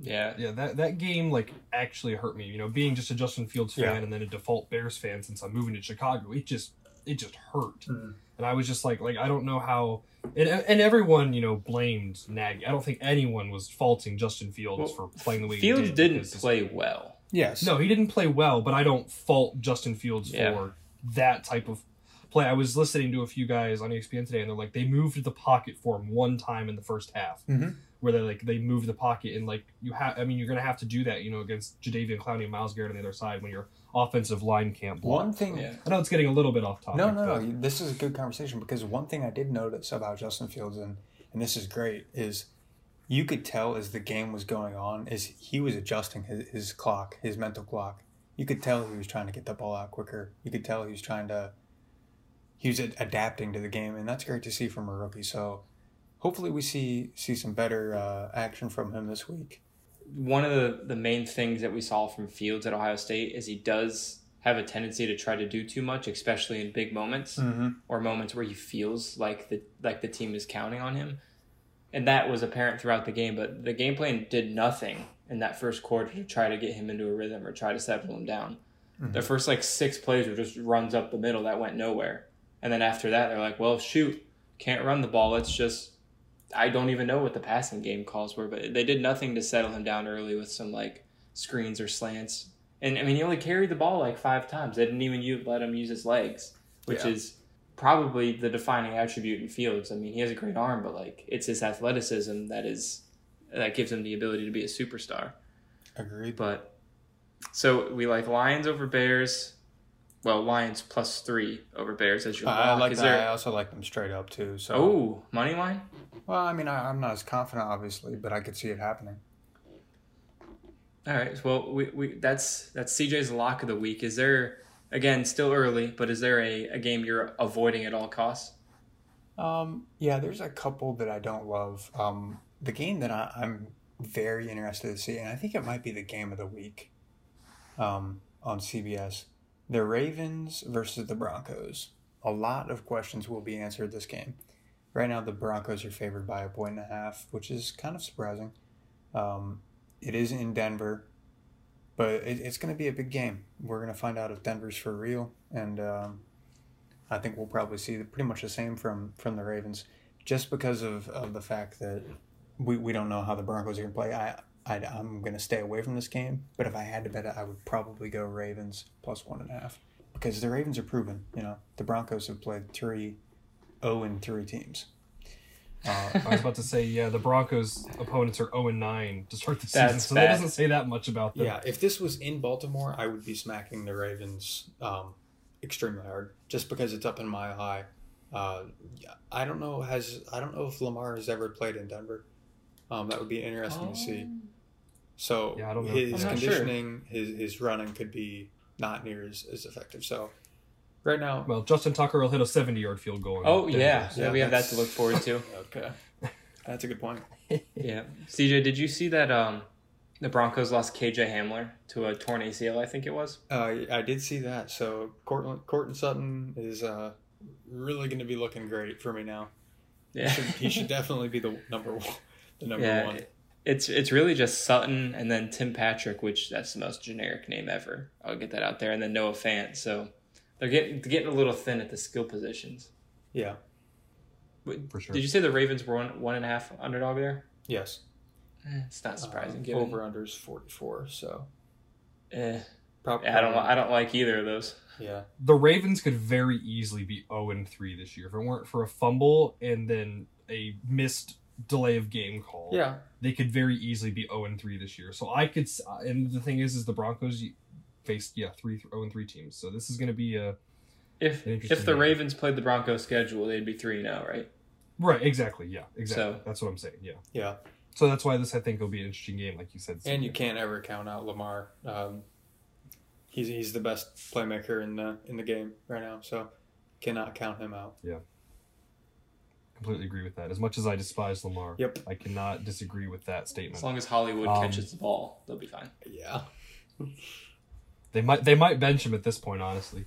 Yeah. Yeah, that that game like actually hurt me. You know, being just a Justin Fields fan Yeah. and then a default Bears fan since I'm moving to Chicago, it just it just hurt. Mm. And I was just like, like I don't know how. And, and everyone, you know, blamed Nagy. I don't think anyone was faulting Justin Fields Well, for playing the way Fields he did. didn't because- play well. Yes. No, he didn't play well, but I don't fault Justin Fields Yeah. for that type of play. I was listening to a few guys on ESPN today, and they're like, they moved the pocket for him one time in the first half, Mhm. where they like they moved the pocket, and like you have, I mean, you're gonna have to do that, you know, against Jadeveon Clowney and Myles Garrett on the other side when your offensive line can't block. One thing. Yeah. I know it's getting a little bit off topic. No, no, but- no. This is a good conversation because one thing I did notice about Justin Fields and and this is great is you could tell as the game was going on is he was adjusting his, his clock, his mental clock. You could tell he was trying to get the ball out quicker. You could tell he was trying to he was ad- adapting to the game, and that's great to see from a rookie. So hopefully we see see some better uh, action from him this week. One of the, the main things that we saw from Fields at Ohio State is he does have a tendency to try to do too much, especially in big moments Mm-hmm. or moments where he feels like the like the team is counting on him. And that was apparent throughout the game, but the game plan did nothing in that first quarter to try to get him into a rhythm or try to settle him down. The first like six plays were just runs up the middle that went nowhere. And then after that they're like, Well shoot, can't run the ball, let's just I don't even know what the passing game calls were, but they did nothing to settle him down early with some like screens or slants. And I mean, he only carried the ball like five times. They didn't even use, let him use his legs, which Yeah. is probably the defining attribute in Fields. I mean, he has a great arm, but like it's his athleticism that is that gives him the ability to be a superstar. Agreed. But so we like Lions over Bears. Well, Lions plus three over Bears as your I like Is that. I also like them straight up too. So Oh, money line. Well, I mean, I, I'm not as confident, obviously, but I could see it happening. All right. Well, we, we that's that's CJ's lock of the week. Is there again still early, but is there a, a game you're avoiding at all costs? Um, yeah, there's a couple that I don't love. Um, the game that I, I'm very interested to see, and I think it might be the game of the week um, on CBS. The Ravens versus the Broncos. A lot of questions will be answered this game. Right now, the Broncos are favored by a point and a half, which is kind of surprising. Um, it is in Denver, but it, it's going to be a big game. We're going to find out if Denver's for real, and um, I think we'll probably see pretty much the same from from the Ravens, just because of, of the fact that we, we don't know how the Broncos are going to play. I, I I'm going to stay away from this game, but if I had to bet it, I would probably go Ravens plus one and a half because the Ravens are proven. You know, the Broncos have played three, zero and three teams. Uh, I was about to say, yeah, the Broncos' opponents are 0 and 9 to start the season, so bad. that doesn't say that much about them. Yeah, if this was in Baltimore, I would be smacking the Ravens um, extremely hard, just because it's up in Mile High. Uh, I don't know has I don't know if Lamar has ever played in Denver. Um, that would be interesting to see. So Yeah, I don't know. his I'm sure. conditioning, his his running could be not near as, as effective. So right now, Well, Justin Tucker will hit a 70 yard field goal. Oh yeah, so- yeah, we have that to look forward to. [laughs] okay, [laughs] that's a good point. [laughs] Yeah, CJ, did you see that? Um, The Broncos lost KJ Hamler to a torn ACL, I think it was. Uh, I did see that. So Courtland, Courtland Sutton is uh, really going to be looking great for me now. Yeah. Should, he should definitely be the number one. The number yeah. one. It's it's really just Sutton and then Tim Patrick, which that's the most generic name ever. I'll get that out there, and then Noah Fant. So they're getting they're getting a little thin at the skill positions. Yeah. Wait, For sure. Did you say the Ravens were one one and a half underdog there? Yes. Eh, It's not surprising. Um, given, over under is forty four. So eh, probably. I don't I don't like either of those. Yeah. The Ravens could very easily be 0 and 3 this year if it weren't for a fumble and then a missed delay of game call. Yeah. They could very easily be 0 and 3 this year. So I could and the thing is is the Broncos faced yeah, three zero and 3 teams. So this is going to be a If if the game. Ravens played the Broncos schedule, they'd be three now, right? Right, exactly. Yeah, exactly. So- that's what I'm saying. Yeah. Yeah. So that's why this I think will be an interesting game like you said. And you can't ever count out Lamar. Um, he's he's the best playmaker in the in the game right now. So cannot count him out. Yeah. Completely agree with that. As much as I despise Lamar, Yep. I cannot disagree with that statement. As long as Hollywood Um, catches the ball, they'll be fine. Yeah. [laughs] They might they might bench him at this point. Honestly,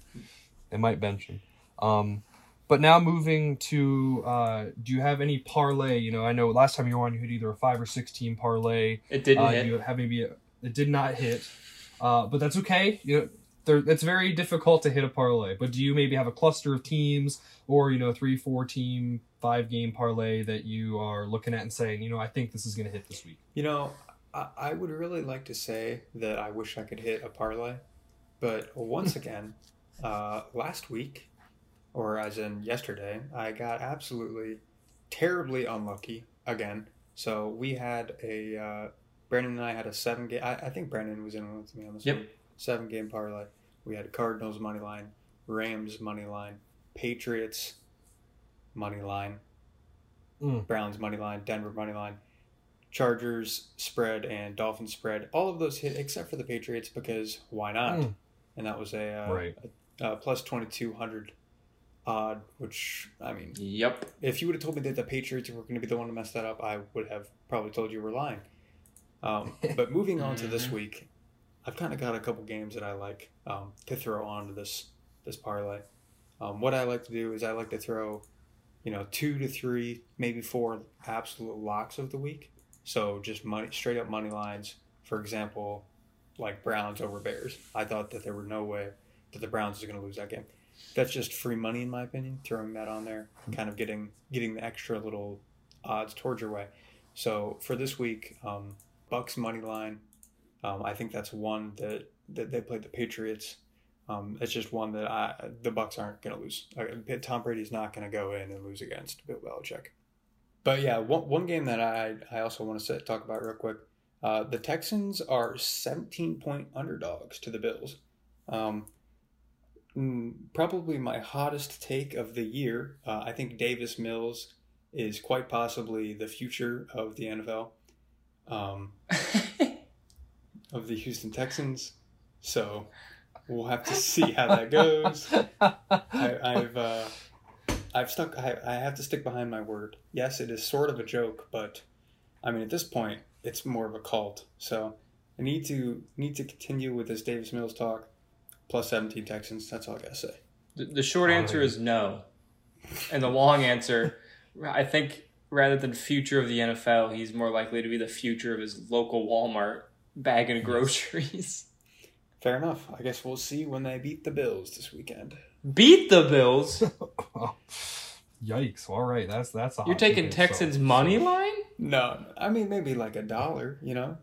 they might bench him. Um, but now moving to, uh, do you have any parlay? You know, I know last time you were on, you had either a five or six team parlay. It didn't Uh, hit. you have maybe a, it did not hit, uh, but that's okay. You know, there, it's very difficult to hit a parlay. But do you maybe have a cluster of teams, or you know, three, four team, five game parlay that you are looking at and saying, you know, I think this is going to hit this week. You know, I, I would really like to say that I wish I could hit a parlay, but once again, uh, last week, or as in yesterday, I got absolutely terribly unlucky again. So we had a uh, Brandon and I had a seven game. I, I think Brandon was in with me on this Yep. one. Seven game parlay. We had Cardinals money line, Rams money line, Patriots money line, Mm. Browns money line, Denver money line, Chargers spread, and Dolphins spread. All of those hit except for the Patriots because why not? Mm. And that was a, uh, Right. a, a plus twenty two hundred odd. Which I mean, Yep. if you would have told me that the Patriots were going to be the one to mess that up, I would have probably told you we're lying. Um, [laughs] but moving on to this week, I've kind of got a couple games that I like um, to throw onto this this parlay. Um, what I like to do is I like to throw, you know, two to three, maybe four absolute locks of the week. So just money, straight up money lines. For example, like Browns over Bears. I thought that there were no way that the Browns was going to lose that game. That's just free money in my opinion. Throwing that on there, kind of getting getting the extra little odds towards your way. So for this week, um, Bucs money line. Um, I think that's one that, that they played the Patriots. Um, it's just one that I, the Bucs aren't going to lose. Uh, Tom Brady's not going to go in and lose against Bill Belichick. But yeah, one, one game that I, I also want to talk about real quick. Uh, the Texans are 17 point underdogs to the Bills. Um, mm, probably my hottest take of the year. Uh, I think Davis Mills is quite possibly the future of the NFL, um, [laughs] of the Houston Texans. So we'll have to see how that goes. I, I've uh, I've stuck. I, I have to stick behind my word. Yes, it is sort of a joke, but I mean at this point it's more of a cult. So I need to need to continue with this Davis Mills talk. Plus seventeen Texans. That's all I gotta say. The, the short answer is no, and the long answer, I think, rather than future of the NFL, he's more likely to be the future of his local Walmart bagging groceries. Fair enough. I guess we'll see when they beat the Bills this weekend. Beat the Bills. [laughs] Yikes! All right, that's that's a You're taking take, Texans so- money line. No, I mean maybe like a dollar. You know.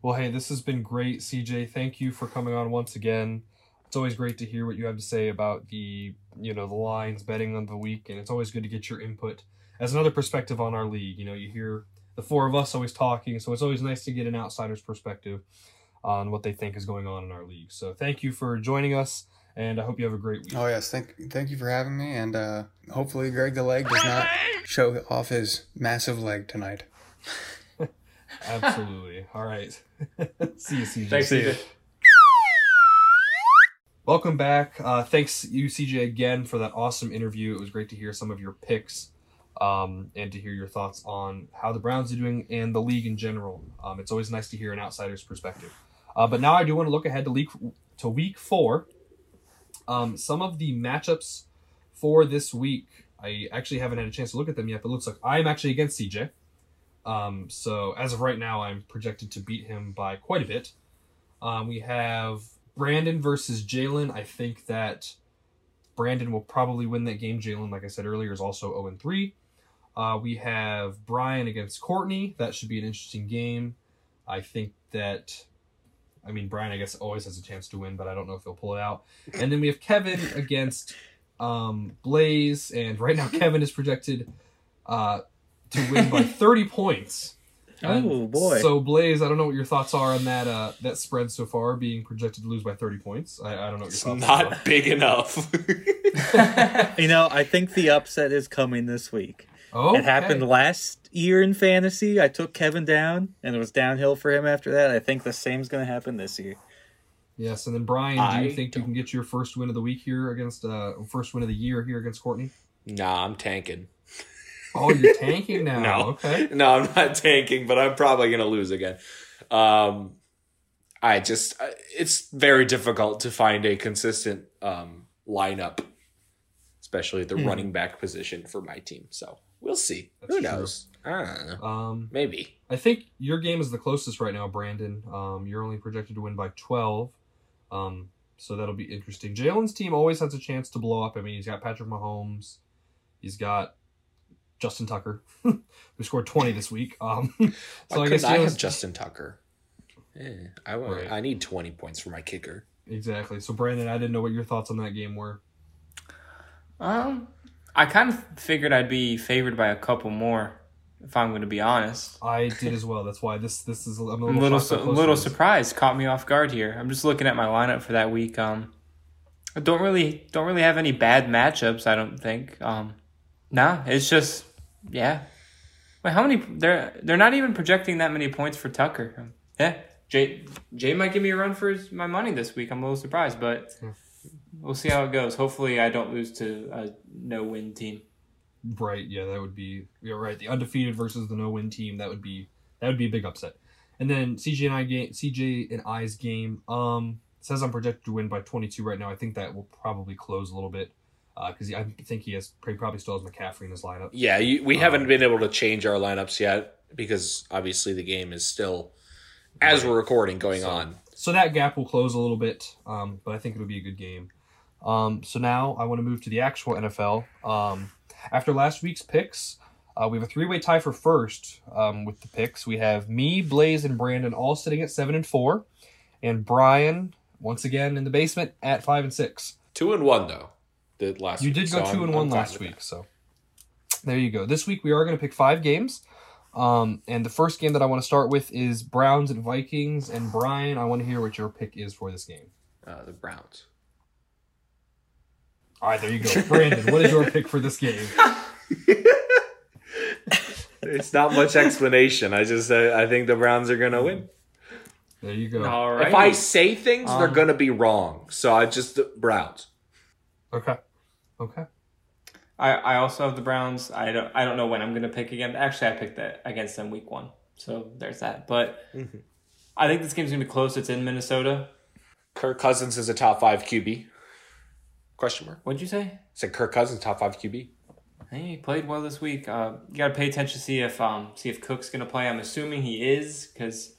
Well, hey, this has been great, CJ. Thank you for coming on once again. It's always great to hear what you have to say about the, you know, the lines betting on the week, and it's always good to get your input as another perspective on our league. You know, you hear the four of us always talking, so it's always nice to get an outsider's perspective on what they think is going on in our league. So, thank you for joining us, and I hope you have a great week. Oh yes, thank thank you for having me, and uh, hopefully Greg the leg does not show off his massive leg tonight. [laughs] Absolutely. All right. [laughs] See you, CJ. Thanks, CJ. Welcome back. Uh, thanks you, CJ, again for that awesome interview. It was great to hear some of your picks. um, and to hear your thoughts on how the Browns are doing and the league in general. Um, it's always nice to hear an outsider's perspective. Uh, but now I do want to look ahead to league to week four. Um, some of the matchups for this week, I actually haven't had a chance to look at them yet, but it looks like I'm actually against CJ. Um, so as of right now, I'm projected to beat him by quite a bit. Um, we have Brandon versus Jalen. I think that Brandon will probably win that game. Jalen, like I said earlier, is also 0 and 3. Uh, we have Brian against Courtney. That should be an interesting game. I think that, I mean, Brian, I guess, always has a chance to win, but I don't know if he'll pull it out. And then we have Kevin against um, Blaze. And right now, [laughs] Kevin is projected uh, to win by [laughs] 30 points. And Oh, boy. So Blaze, I don't know what your thoughts are on that uh, that spread so far, being projected to lose by 30 points. I, I don't know what your It's thoughts are. not big enough. [laughs] You know, I think the upset is coming this week. Oh, It happened last year in fantasy. I took Kevin down, and it was downhill for him after that. I think the same's going to happen this year. Yes, and then Brian, do you I think you can get your first win of the week here against uh first win of the year here against Courtney? nah, I'm tanking. Oh, you're tanking now. [laughs] No. Okay. No, I'm not tanking, but I'm probably going to lose again. Um, I just it's very difficult to find a consistent um, lineup, especially the running back position for my team. So we'll see. That's Who true. knows? I don't know. Um, Maybe. I think your game is the closest right now, Brandon. Um, you're only projected to win by 12. Um, so that'll be interesting. Jalen's team always has a chance to blow up. I mean, he's got Patrick Mahomes. He's got Justin Tucker, [laughs] who scored 20 this week. Um, Why [laughs] so I guess I, Jalen's- have Justin Tucker? Eh, I, want, Right. I need 20 points for my kicker. Exactly. So, Brandon, I didn't know what your thoughts on that game were. Um, I kind of figured I'd be favored by a couple more, if I'm going to be honest. I did as well. That's why this this is. I'm a I'm little, a little, [laughs] shocked su- close little it is. surprised. Caught me off guard here. I'm just looking at my lineup for that week. Um, I don't really don't really have any bad matchups. I don't think. Um, no, it's just yeah. Wait, how many? They're they're not even projecting that many points for Tucker. Yeah, Jay Jay might give me a run for his, my money this week. I'm a little surprised, but we'll see how it goes. Hopefully, I don't lose to a no win team. Right. Yeah, that would be. You're right. The undefeated versus the no-win team. That would be. That would be a big upset. And then CJ and I game. CJ and I's game. Um, says I'm projected to win by 22 right now. I think that will probably close a little bit. Because I think he has he probably still has McCaffrey in his lineup. Yeah, you, we Um, haven't been able to change our lineups yet because obviously the game is still, as we're recording, going So- on. So that gap will close a little bit, um, but I think it'll be a good game. Um, so now I want to move to the actual NFL. Um, after last week's picks, uh, we have a three-way tie for first um, with the picks. We have me, Blaze, and Brandon all sitting at seven and four, and Brian once again in the basement at five and six. Two and one though. The last You week, did go so 2 I'm- and I'm one last week, that. so there you go. This week we are going to pick five games. Um, and the first game that I want to start with is Browns and Vikings. And Brian, I want to hear what your pick is for this game. Uh, the Browns. All right, there you go. Brandon, what is your pick for this game? [laughs] It's not much explanation. I just uh, I think the Browns are gonna win. There you go. All right. If I say things, they're Um, gonna be wrong. So I just Browns. Okay. Okay. I, I also have the Browns. I don't I don't know when I'm gonna pick again. Actually, I picked that against them week one, so there's that. But I think this game's gonna be close. It's in Minnesota. Kirk Cousins is a top five QB. Question mark. What'd you say? Said Kirk Cousins top five QB. Hey, he played well this week. Uh, you gotta pay attention to see if um see if Cook's gonna play. I'm assuming he is because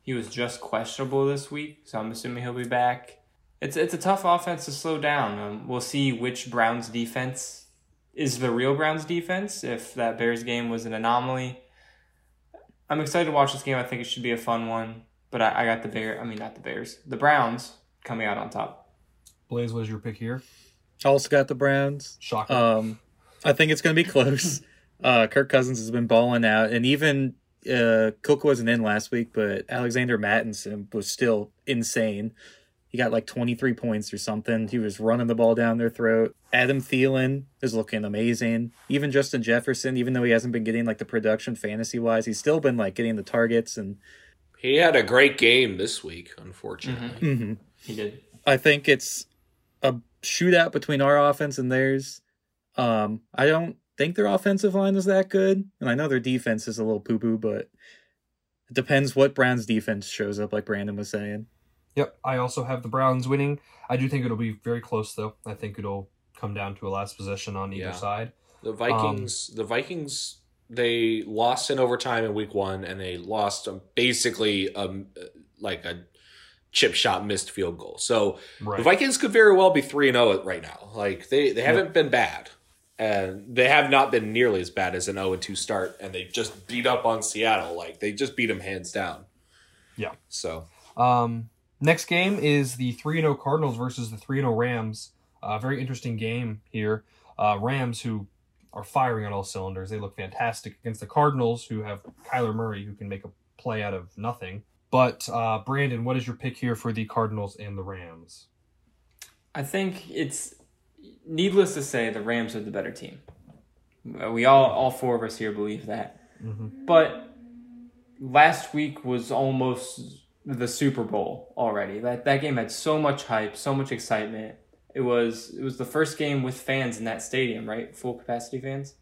he was just questionable this week, so I'm assuming he'll be back. It's it's a tough offense to slow down. Um, we'll see which Browns defense is the real Browns defense. If that Bears game was an anomaly, I'm excited to watch this game. I think it should be a fun one. But I, I got the Bear. I mean, not the Bears. The Browns coming out on top. Blaze, what is your pick here? I Also got the Browns. Shocker. Um, I think it's going to be [laughs] close. uh, Kirk Cousins has been balling out, and even uh, Cook wasn't in last week, but Alexander Mattison was still insane. He got like 23 points or something. He was running the ball down their throat. Adam Thielen is looking amazing. Even Justin Jefferson, even though he hasn't been getting like the production fantasy wise, he's still been like getting the targets. And He had a great game this week, unfortunately. mhm. He did. I think it's a shootout between our offense and theirs. Um, I don't think their offensive line is that good, and I know their defense is a little poo poo, but it depends what Browns defense shows up, like Brandon was saying. Yep, I also have the Browns winning. I do think it'll be very close, though. I think it'll come down to a last possession on either Yeah. side. The Vikings, the Vikings, they lost in overtime in week one, and they lost um, basically um like a chip shot missed field goal. So Right. the Vikings could very well be three and zero right now. Like they they haven't been bad, and they have not been nearly as bad as an zero and two start, and they just beat up on Seattle. Like they just beat them hands down. Yeah. So Um, next game is the 3 0 Cardinals versus the 3 0 Rams. Uh, very interesting game here. Uh, Rams, who are firing on all cylinders, they look fantastic against the Cardinals, who have Kyler Murray, who can make a play out of nothing. But, uh, Brandon, what is your pick here for the Cardinals and the Rams? I think it's needless to say the Rams are the better team. Uh, We all, all four of us here believe that. But last week was almost the Super Bowl already. That that game had so much hype, so much excitement. It was it was the first game with fans in that stadium, right? Full capacity fans.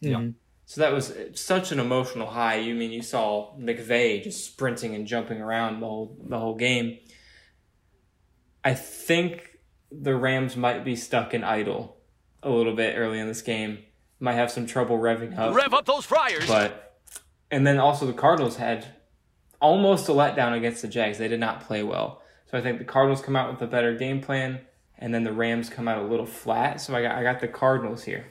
Yeah. Mhm. So that was such an emotional high. You mean you saw McVay just sprinting and jumping around the whole the whole game. I think the Rams might be stuck in idle a little bit early in this game. Might have some trouble revving up. Rev up those fryers. But and then also the Cardinals had almost a letdown against the Jags. They did not play well. So I think the Cardinals come out with a better game plan and then the Rams come out a little flat. So I got I got the Cardinals here.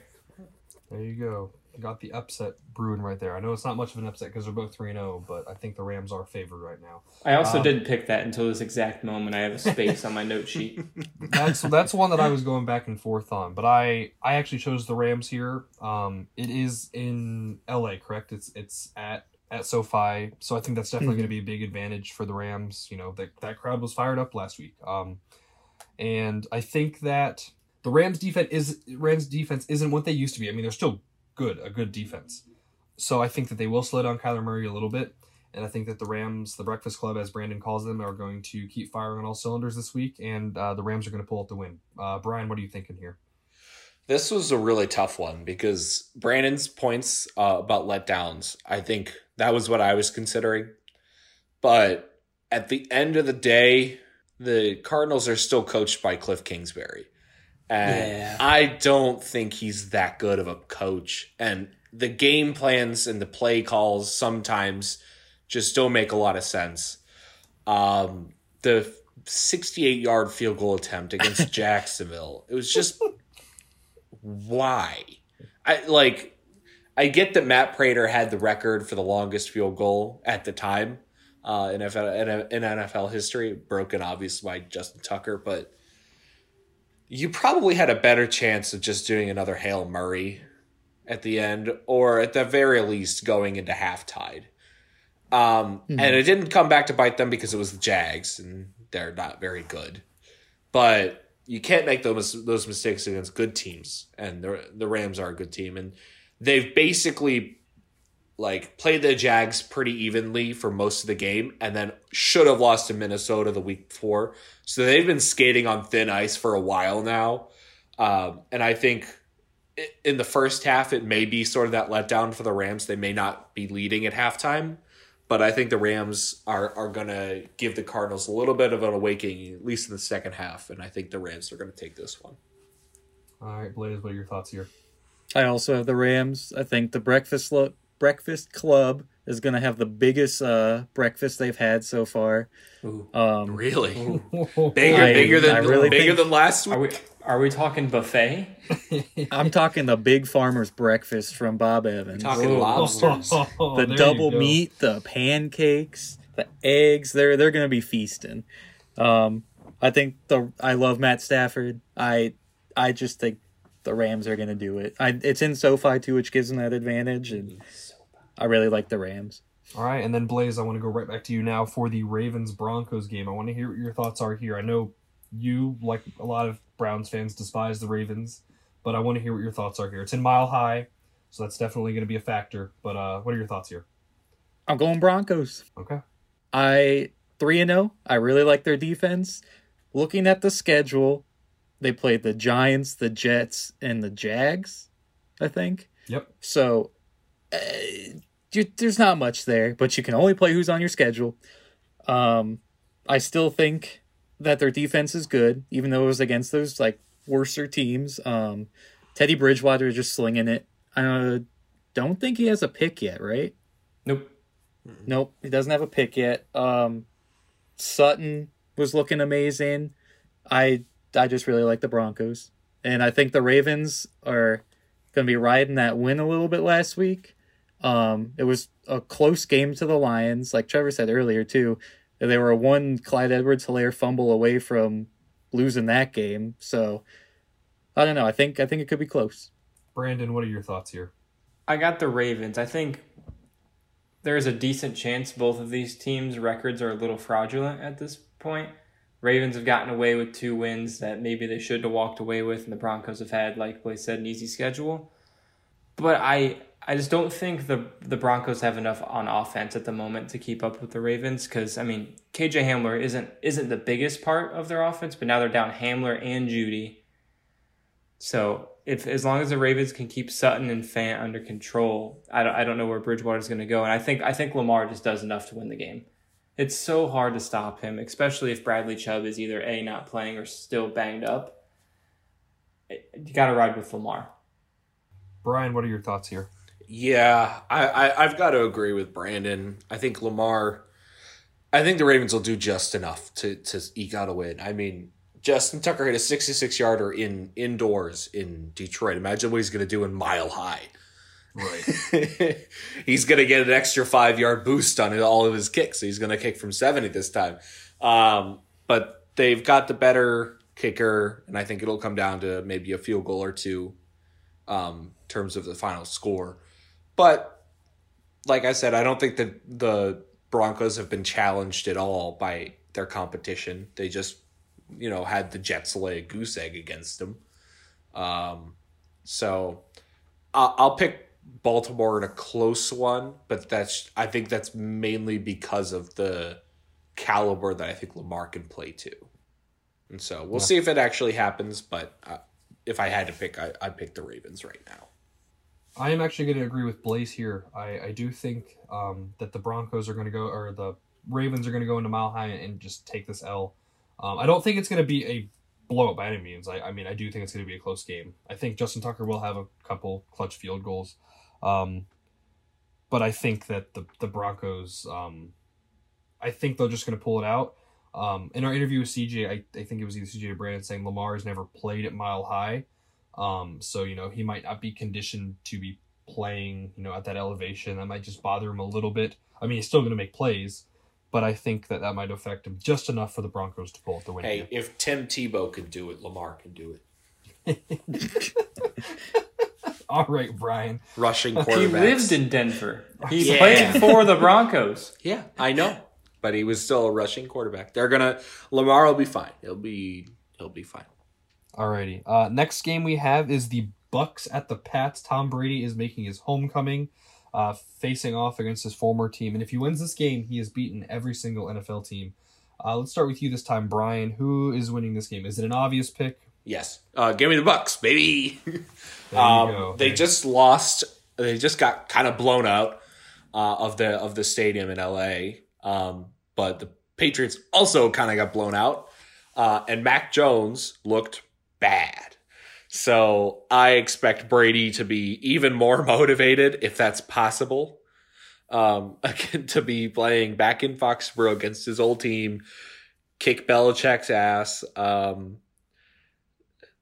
There you go. You got the upset brewing right there. I know it's not much of an upset because they're both 3 0, but I think the Rams are favored right now. I also Um, didn't pick that until this exact moment. I have a space on my note [laughs] sheet. that's that's one that I was going back and forth on, but I I actually chose the Rams here. Um, it is in L.A. Correct? It's it's at at SoFi, so I think that's definitely going to be a big advantage for the Rams. You know that that crowd was fired up last week, um, and I think that the Rams defense is Rams defense isn't what they used to be. I mean, they're still good, a good defense. So I think that they will slow down Kyler Murray a little bit. And I think that the Rams, the Breakfast Club, as Brandon calls them, are going to keep firing on all cylinders this week, and uh, the Rams are going to pull out the win. Uh, Brian, what are you thinking here? This was a really tough one because Brandon's points uh, about letdowns, I think that was what I was considering. But at the end of the day, the Cardinals are still coached by Cliff Kingsbury. And Yeah. I don't think he's that good of a coach. And the game plans and the play calls sometimes just don't make a lot of sense. Um, the 68 yard field goal attempt against [laughs] Jacksonville, it was just why? I like I get that Matt Prater had the record for the longest field goal at the time uh, in, NFL, in NFL history, broken obviously by Justin Tucker, but you probably had a better chance of just doing another Hail Murray at the end, or at the very least going into half tied. Um, And it didn't come back to bite them because it was the Jags, and they're not very good. But you can't make those those mistakes against good teams, and the the Rams are a good team, and they've basically like played the Jags pretty evenly for most of the game, and then should have lost to Minnesota the week before. So they've been skating on thin ice for a while now, um, and I think in the first half it may be sort of that letdown for the Rams. They may not be leading at halftime. But I think the Rams are, are going to give the Cardinals a little bit of an awakening, at least in the second half. And I think the Rams are going to take this one. All right, Blaze, what are your thoughts here? I also have the Rams. I think the breakfast lo- breakfast club is going to have the biggest uh, breakfast they've had so far. Um, Really? Bigger, I- bigger than I really bigger think- than last Are week. we are we talking buffet? [laughs] I'm talking the big farmer's breakfast from Bob Evans. Talking Whoa. lobsters. [laughs] the Oh, There you double meat, the pancakes, the eggs. They're they're gonna be feasting. Um, I think the I love Matt Stafford. I I just think the Rams are gonna do it. I it's in SoFi too, which gives them that advantage, and I really like the Rams. All right, and then Blaze, I want to go right back to you now for the Ravens Broncos game. I want to hear what your thoughts are here. I know you, like a lot of Browns fans, despise the Ravens, but I want to hear what your thoughts are here. It's in Mile High, so that's definitely going to be a factor. But uh, what are your thoughts here? I'm going Broncos. Okay. I three and zero. I really like their defense. Looking at the schedule, they played the Giants, the Jets, and the Jags. I think Yep. So uh, you, there's not much there, but you can only play who's on your schedule. Um, I still think that their defense is good, even though it was against those like worser teams. Um, Teddy Bridgewater is just slinging it. I don't, don't think he has a pick yet, right? Nope. Nope, he doesn't have a pick yet. Um, Sutton was looking amazing. I I just really like the Broncos, and I think the Ravens are going to be riding that win a little bit last week. Um, it was a close game to the Lions, like Trevor said earlier too. They were a one Clyde Edwards-Helaire fumble away from losing that game. So I don't know. I think I think it could be close. Brandon, what are your thoughts here? I got the Ravens. I think there's a decent chance both of these teams' records are a little fraudulent at this point. Ravens have gotten away with two wins that maybe they should have walked away with, and the Broncos have had, like Blaze said, an easy schedule. But I I just don't think the the Broncos have enough on offense at the moment to keep up with the Ravens because I mean KJ Hamler isn't isn't the biggest part of their offense, but now they're down Hamler and Jeudy. So if as long as the Ravens can keep Sutton and Fant under control, I don't I don't know where Bridgewater's going to go, and I think I think Lamar just does enough to win the game. It's so hard to stop him, especially if Bradley Chubb is either a not playing or still banged up. You got to ride with Lamar. Brian, what are your thoughts here? Yeah, I, I I've got to agree with Brandon. I think Lamar. I think the Ravens will do just enough to to eke out a win. I mean, Justin Tucker hit a 66 yarder in indoors in Detroit. Imagine what he's going to do in Mile High. Right. [laughs] he's going to get an extra five yard boost on all of his kicks. So he's going to kick from 70 this time. Um, but they've got the better kicker, and I think it'll come down to maybe a field goal or two um, in terms of the final score. But like I said, I don't think that the Broncos have been challenged at all by their competition. They just, you know, had the Jets lay a goose egg against them. Um, so I'll, I'll pick Baltimore in a close one, but that's I think that's mainly because of the caliber that I think Lamar can play to. And so we'll see if it actually happens. But uh, if I had to pick, I, I'd pick the Ravens right now. I am actually going to agree with Blaze here. I, I do think um, that the Broncos are going to go, or the Ravens are going to go into Mile High and just take this L. Um, I don't think it's going to be a blowout by any means. I, I mean, I do think it's going to be a close game. I think Justin Tucker will have a couple clutch field goals. Um, but I think that the, the Broncos, um, I think they're just going to pull it out. Um, in our interview with CJ, I, I think it was either CJ or Brandon saying Lamar has never played at Mile High. Um, so you know he might not be conditioned to be playing, you know, at that elevation. That might just bother him a little bit. I mean, he's still going to make plays, but I think that that might affect him just enough for the Broncos to pull out the win. Hey, here. if Tim Tebow can do it, Lamar can do it. [laughs] All right, Brian. Rushing quarterback. He lived in Denver. He Yeah. played for the Broncos. [laughs] Yeah, I know, but he was still a rushing quarterback. They're gonna Lamar will be fine. He'll be he'll be fine. Alrighty. Uh, next game we have is the Bucs at the Pats. Tom Brady is making his homecoming, uh, facing off against his former team. And if he wins this game, he has beaten every single NFL team. Uh, let's start with you this time, Brian. Who is winning this game? Is it an obvious pick? Yes, uh, give me the Bucs, baby. [laughs] Um, they just lost. They just got kind of blown out uh, of the of the stadium in L.A. Um, but the Patriots also kind of got blown out, uh, and Mac Jones looked bad. So I expect Brady to be even more [laughs] motivated, if that's possible, um, [laughs] to be playing back in Foxborough against his old team, kick Belichick's ass. Um,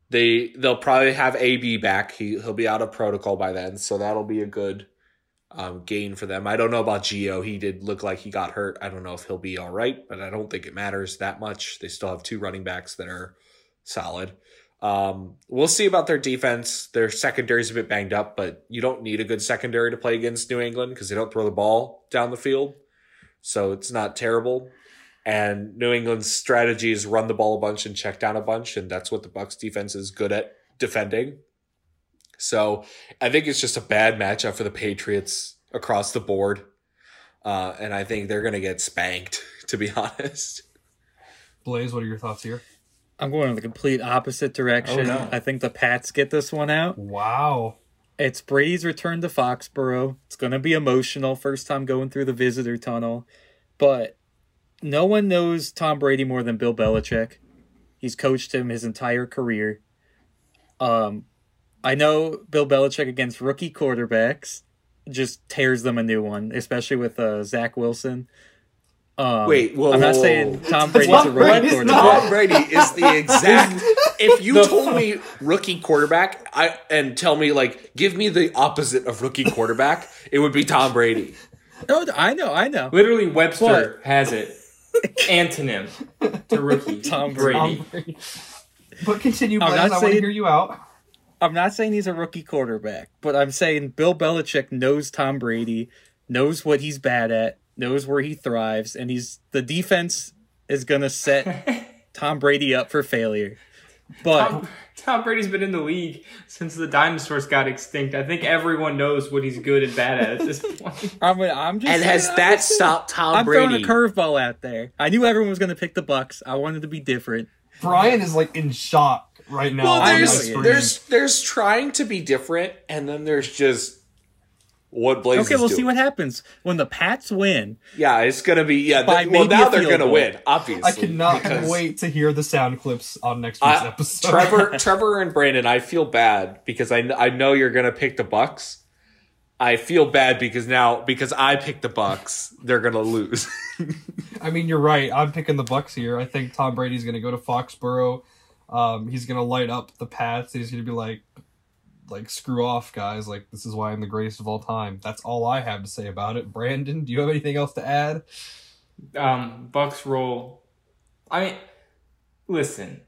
they they'll probably have AB back. He he'll be out of protocol by then, so that'll be a good um, gain for them. I don't know about Gio. He did look like he got hurt. I don't know if he'll be all right, but I don't think it matters that much. They still have two running backs that are solid. Um, we'll see about their defense. Their secondary is a bit banged up, but you don't need a good secondary to play against New England because they don't throw the ball down the field. So it's not terrible. And New England's strategy is run the ball a bunch and check down a bunch, and that's what the Bucs defense is good at defending. So I think it's just a bad matchup for the Patriots across the board. Uh, and I think they're going to get spanked, [laughs] to be honest. Blaze, what are your thoughts here? I'm going in the complete opposite direction. Oh, no. I think the Pats get this one out. Wow. It's Brady's return to Foxborough. It's going to be emotional. First time going through the visitor tunnel. But no one knows Tom Brady more than Bill Belichick. He's coached him his entire career. Um, I know Bill Belichick against rookie quarterbacks just tears them a new one, especially with uh, Zach Wilson. Um, Wait, whoa, I'm not whoa, saying whoa. Tom Brady's a Tom rookie Brady's quarterback. not. Tom Brady is the [laughs] exact. If you The told me rookie quarterback, I and tell me like give me the opposite of rookie quarterback, it would be Tom Brady. No, I know, I know. Literally, Webster What? has it. Antonym to rookie [laughs] Tom Brady. Tom Brady. But continue, I'm I want to hear you out. I'm not saying he's a rookie quarterback, but I'm saying Bill Belichick knows Tom Brady, knows what he's bad at, knows where he thrives, and he's the defense is gonna set [laughs] Tom Brady up for failure. But Tom, Tom Brady's been in the league since the dinosaurs got extinct. I think everyone knows what he's good and bad at at this [laughs] point. I'm, I'm just And has saying, that stopped Tom I'm Brady? throwing a curveball out there. I knew everyone was gonna pick the Bucs. I wanted to be different. Brian is like in shock right now. well, there's there's there's trying to be different, and then there's just what Blaze Okay, we'll doing. see what happens when the Pats win. Yeah, it's gonna be yeah. By th- well, now they're gonna goal. win, obviously. I cannot because- wait to hear the sound clips on next week's I- episode. Trevor, [laughs] Trevor, and Brandon, I feel bad because I, I know you're gonna pick the Bucs. I feel bad because now because I picked the Bucs, they're gonna lose. [laughs] I mean, you're right. I'm picking the Bucs here. I think Tom Brady's going to go to Foxborough. Um, he's going to light up the Pats. He's going to be like, like screw off, guys. Like this is why I'm the greatest of all time. That's all I have to say about it. Brandon, do you have anything else to add? um, Bucs roll. I mean, listen,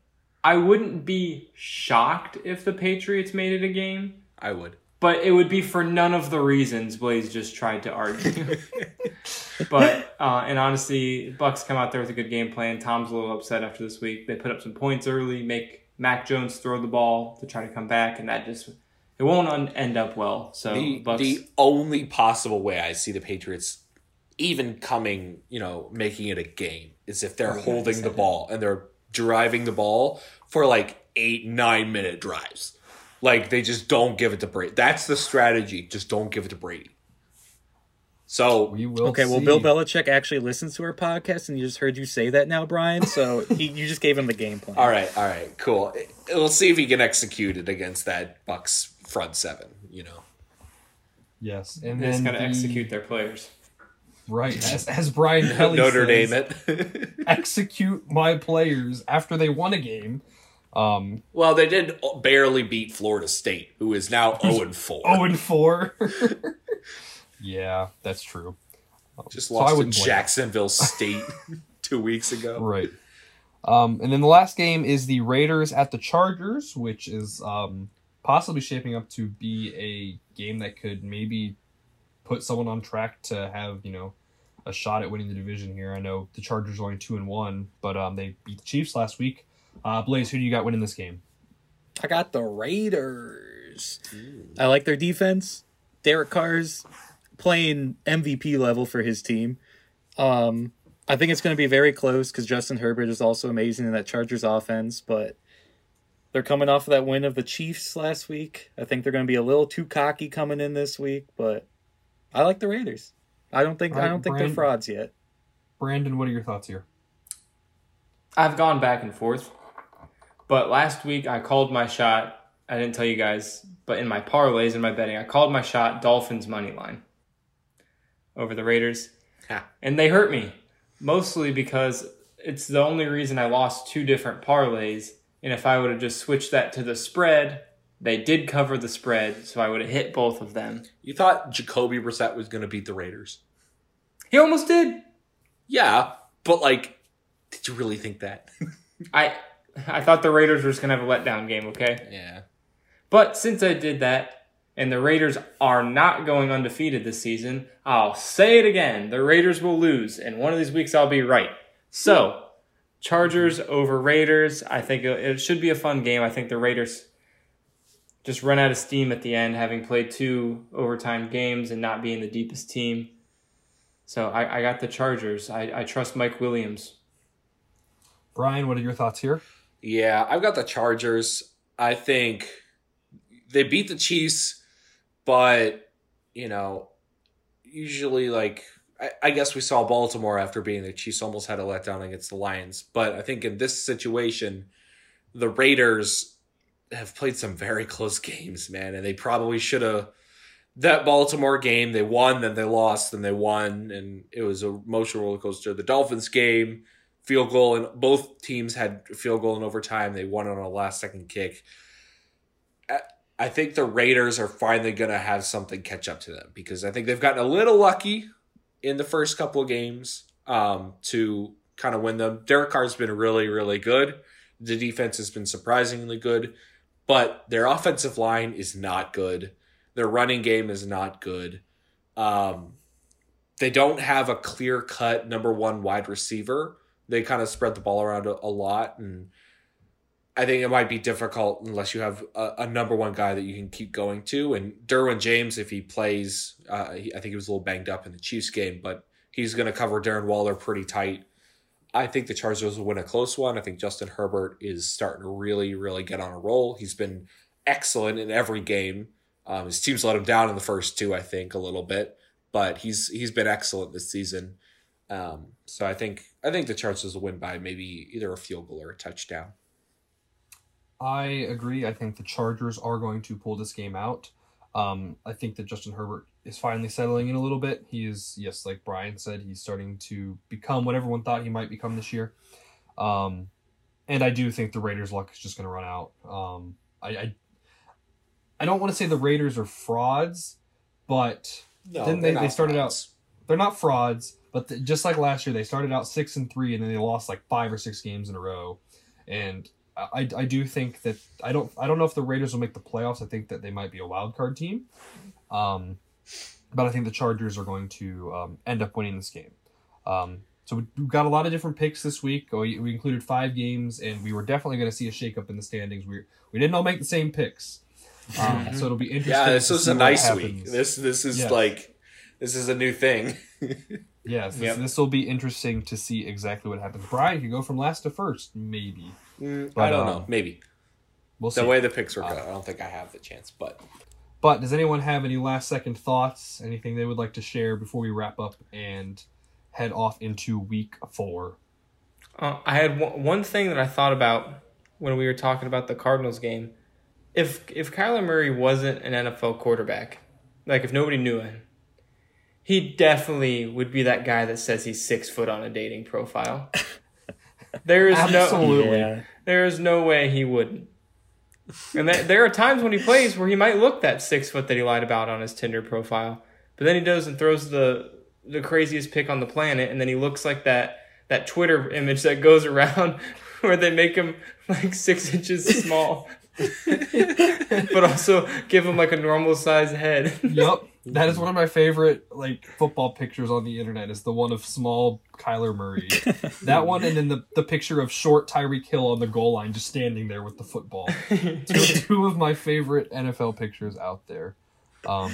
I wouldn't be shocked if the Patriots made it a game, I would. but it would be for none of the reasons Blaze just tried to argue. [laughs] but uh, and honestly, Bucs come out there with a good game plan. Tom's a little upset after this week. They put up some points early, make Mac Jones throw the ball to try to come back, and that just it won't un- end up well. So The, Bucs. the only possible way I see the Patriots even coming, you know, making it a game is if they're oh, holding the ball and they're driving the ball for like eight, nine minute drives. Like they just don't give it to Brady. That's the strategy. Just don't give it to Brady. So We will. Okay, well. Bill Belichick actually listens to our podcast, and you just heard you say that now, Brian. So [laughs] he, you just gave him the game plan. all right, all right, cool. We'll see if he can execute it against that Bucs front seven. You know, Yes, and They're just then gonna the- execute their players. right as, as Brian [laughs] Kelly Notre says, Dame it. [laughs] execute my players after they won a game. Um, well, they did barely beat Florida State, who is now [laughs] zero and four. oh and four. yeah, that's true. Just So lost to Jacksonville State two weeks ago. Right. Um, and then the last game is the Raiders at the Chargers, which is um, possibly shaping up to be a game that could maybe put someone on track to have you know a shot at winning the division here. I know the Chargers are only two and one, but um, they beat the Chiefs last week. Uh, Blaze, who do you got winning this game? I got the Raiders. I like their defense. Derek Carr's playing MVP level for his team. Um, I think it's going to be very close because Justin Herbert is also amazing in that Chargers offense, but they're coming off of that win of the Chiefs last week. I think they're going to be a little too cocky coming in this week, but I like the Raiders. I don't think I don't think Brand- they're frauds yet. Brandon, what are your thoughts here? I've gone back and forth. But last week I called my shot. I didn't tell you guys, but in my parlays and my betting, I called my shot Dolphins money line over the Raiders. Ha. And they hurt me. Mostly because it's the only reason I lost two different parlays. And if I would have just switched that to the spread, they did cover the spread, so I would have hit both of them. You thought Jacoby Brissett was going to beat the Raiders? He almost did. Yeah, but like, did you really think that? [laughs] I I thought the Raiders were just gonna have a letdown game, okay? yeah. But since I did that, and the Raiders are not going undefeated this season, I'll say it again. The Raiders will lose, and one of these weeks I'll be right. So, Chargers over Raiders. I think it it should be a fun game. I think the Raiders just run out of steam at the end, having played two overtime games and not being the deepest team. So I, I got the Chargers. I, I trust Mike Williams. Brian, what are your thoughts here? Yeah, I've got the Chargers. I think they beat the Chiefs but you know, usually like I, guess we saw Baltimore after being the Chiefs almost had a letdown against the Lions, but I think in this situation, the Raiders have played some very close games, man, and they probably should have. That Baltimore game, they won, then they lost, then they won, and it was a emotional roller coaster. The Dolphins game, field goal, and both teams had field goal in overtime. They won on a last second kick. I think the Raiders are finally going to have something catch up to them because I think they've gotten a little lucky in the first couple of games um, to kind of win them. Derek Carr's been really, really good. The defense has been surprisingly good, but their offensive line is not good. Their running game is not good. Um, they don't have a clear cut number one wide receiver. They kind of spread the ball around a, a lot, and I think it might be difficult unless you have a, a, number one guy that you can keep going to. And Derwin James, if he plays, uh, he, I think he was a little banged up in the Chiefs game, but he's going to cover Darren Waller pretty tight. I think the Chargers will win a close one. I think Justin Herbert is starting to really, really get on a roll. He's been excellent in every game. Um, his team's let him down in the first two, I think, a little bit, but he's he's been excellent this season. Um, so I think I think the Chargers will win by maybe either a field goal or a touchdown. I agree. I think the Chargers are going to pull this game out. Um, I think that Justin Herbert is finally settling in a little bit. He is, yes, like Brian said, he's starting to become what everyone thought he might become this year. Um, and I do think the Raiders' luck is just going to run out. Um, I, I, I don't want to say the Raiders are frauds, but No, then they, they started frauds. out. They're not frauds, but th- just like last year, they started out six and three, and then they lost like five or six games in a row. And I, I do think that I don't I don't know if the Raiders will make the playoffs. I think that they might be a wild card team, um, but I think the Chargers are going to um, end up winning this game. Um, so we- we've got a lot of different picks this week. We, we included five games, and we were definitely going to see a shakeup in the standings. We we didn't all make the same picks, um, [laughs] so it'll be interesting. Yeah, this was a nice week. This this is Yes. like this is a new thing. Yes, this, Yep. this will be interesting to see exactly what happens. Brian could go from last to first, maybe. Mm, But, I don't um, know. Maybe We'll see. the way the picks Uh, work out, I don't think I have the chance. But But does anyone have any last second thoughts? Anything they would like to share before we wrap up and head off into week four? Uh, I had one, one thing that I thought about when we were talking about the Cardinals game. If if Kyler Murray wasn't an NFL quarterback, like if nobody knew him, he definitely would be that guy that says he's six foot on a dating profile. [laughs] There is no Absolutely. Yeah. There is no way he wouldn't. And there, there are times when he plays where he might look that six foot that he lied about on his Tinder profile, but then he does and throws the the craziest pick on the planet, and then he looks like that that Twitter image that goes around [laughs] where they make him like six inches small, [laughs] but also give him like a normal size head. Yep. That is one of my favorite like football pictures on the internet is the one of small Kyler Murray. [laughs] that one and then the, the picture of short Tyreek Hill on the goal line just standing there with the football. [laughs] two, two of my favorite NFL pictures out there. Um,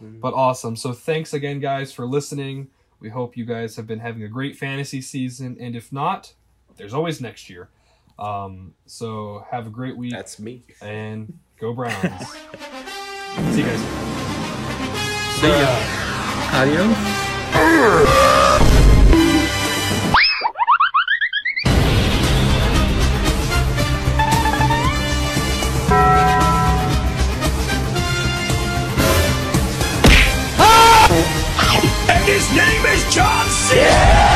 but awesome. So thanks again guys for listening. We hope you guys have been having a great fantasy season and if not, there's always next year. Um, so have a great week that's me. and go Browns. [laughs] See you guys. See ya. Adios. And his name is John C.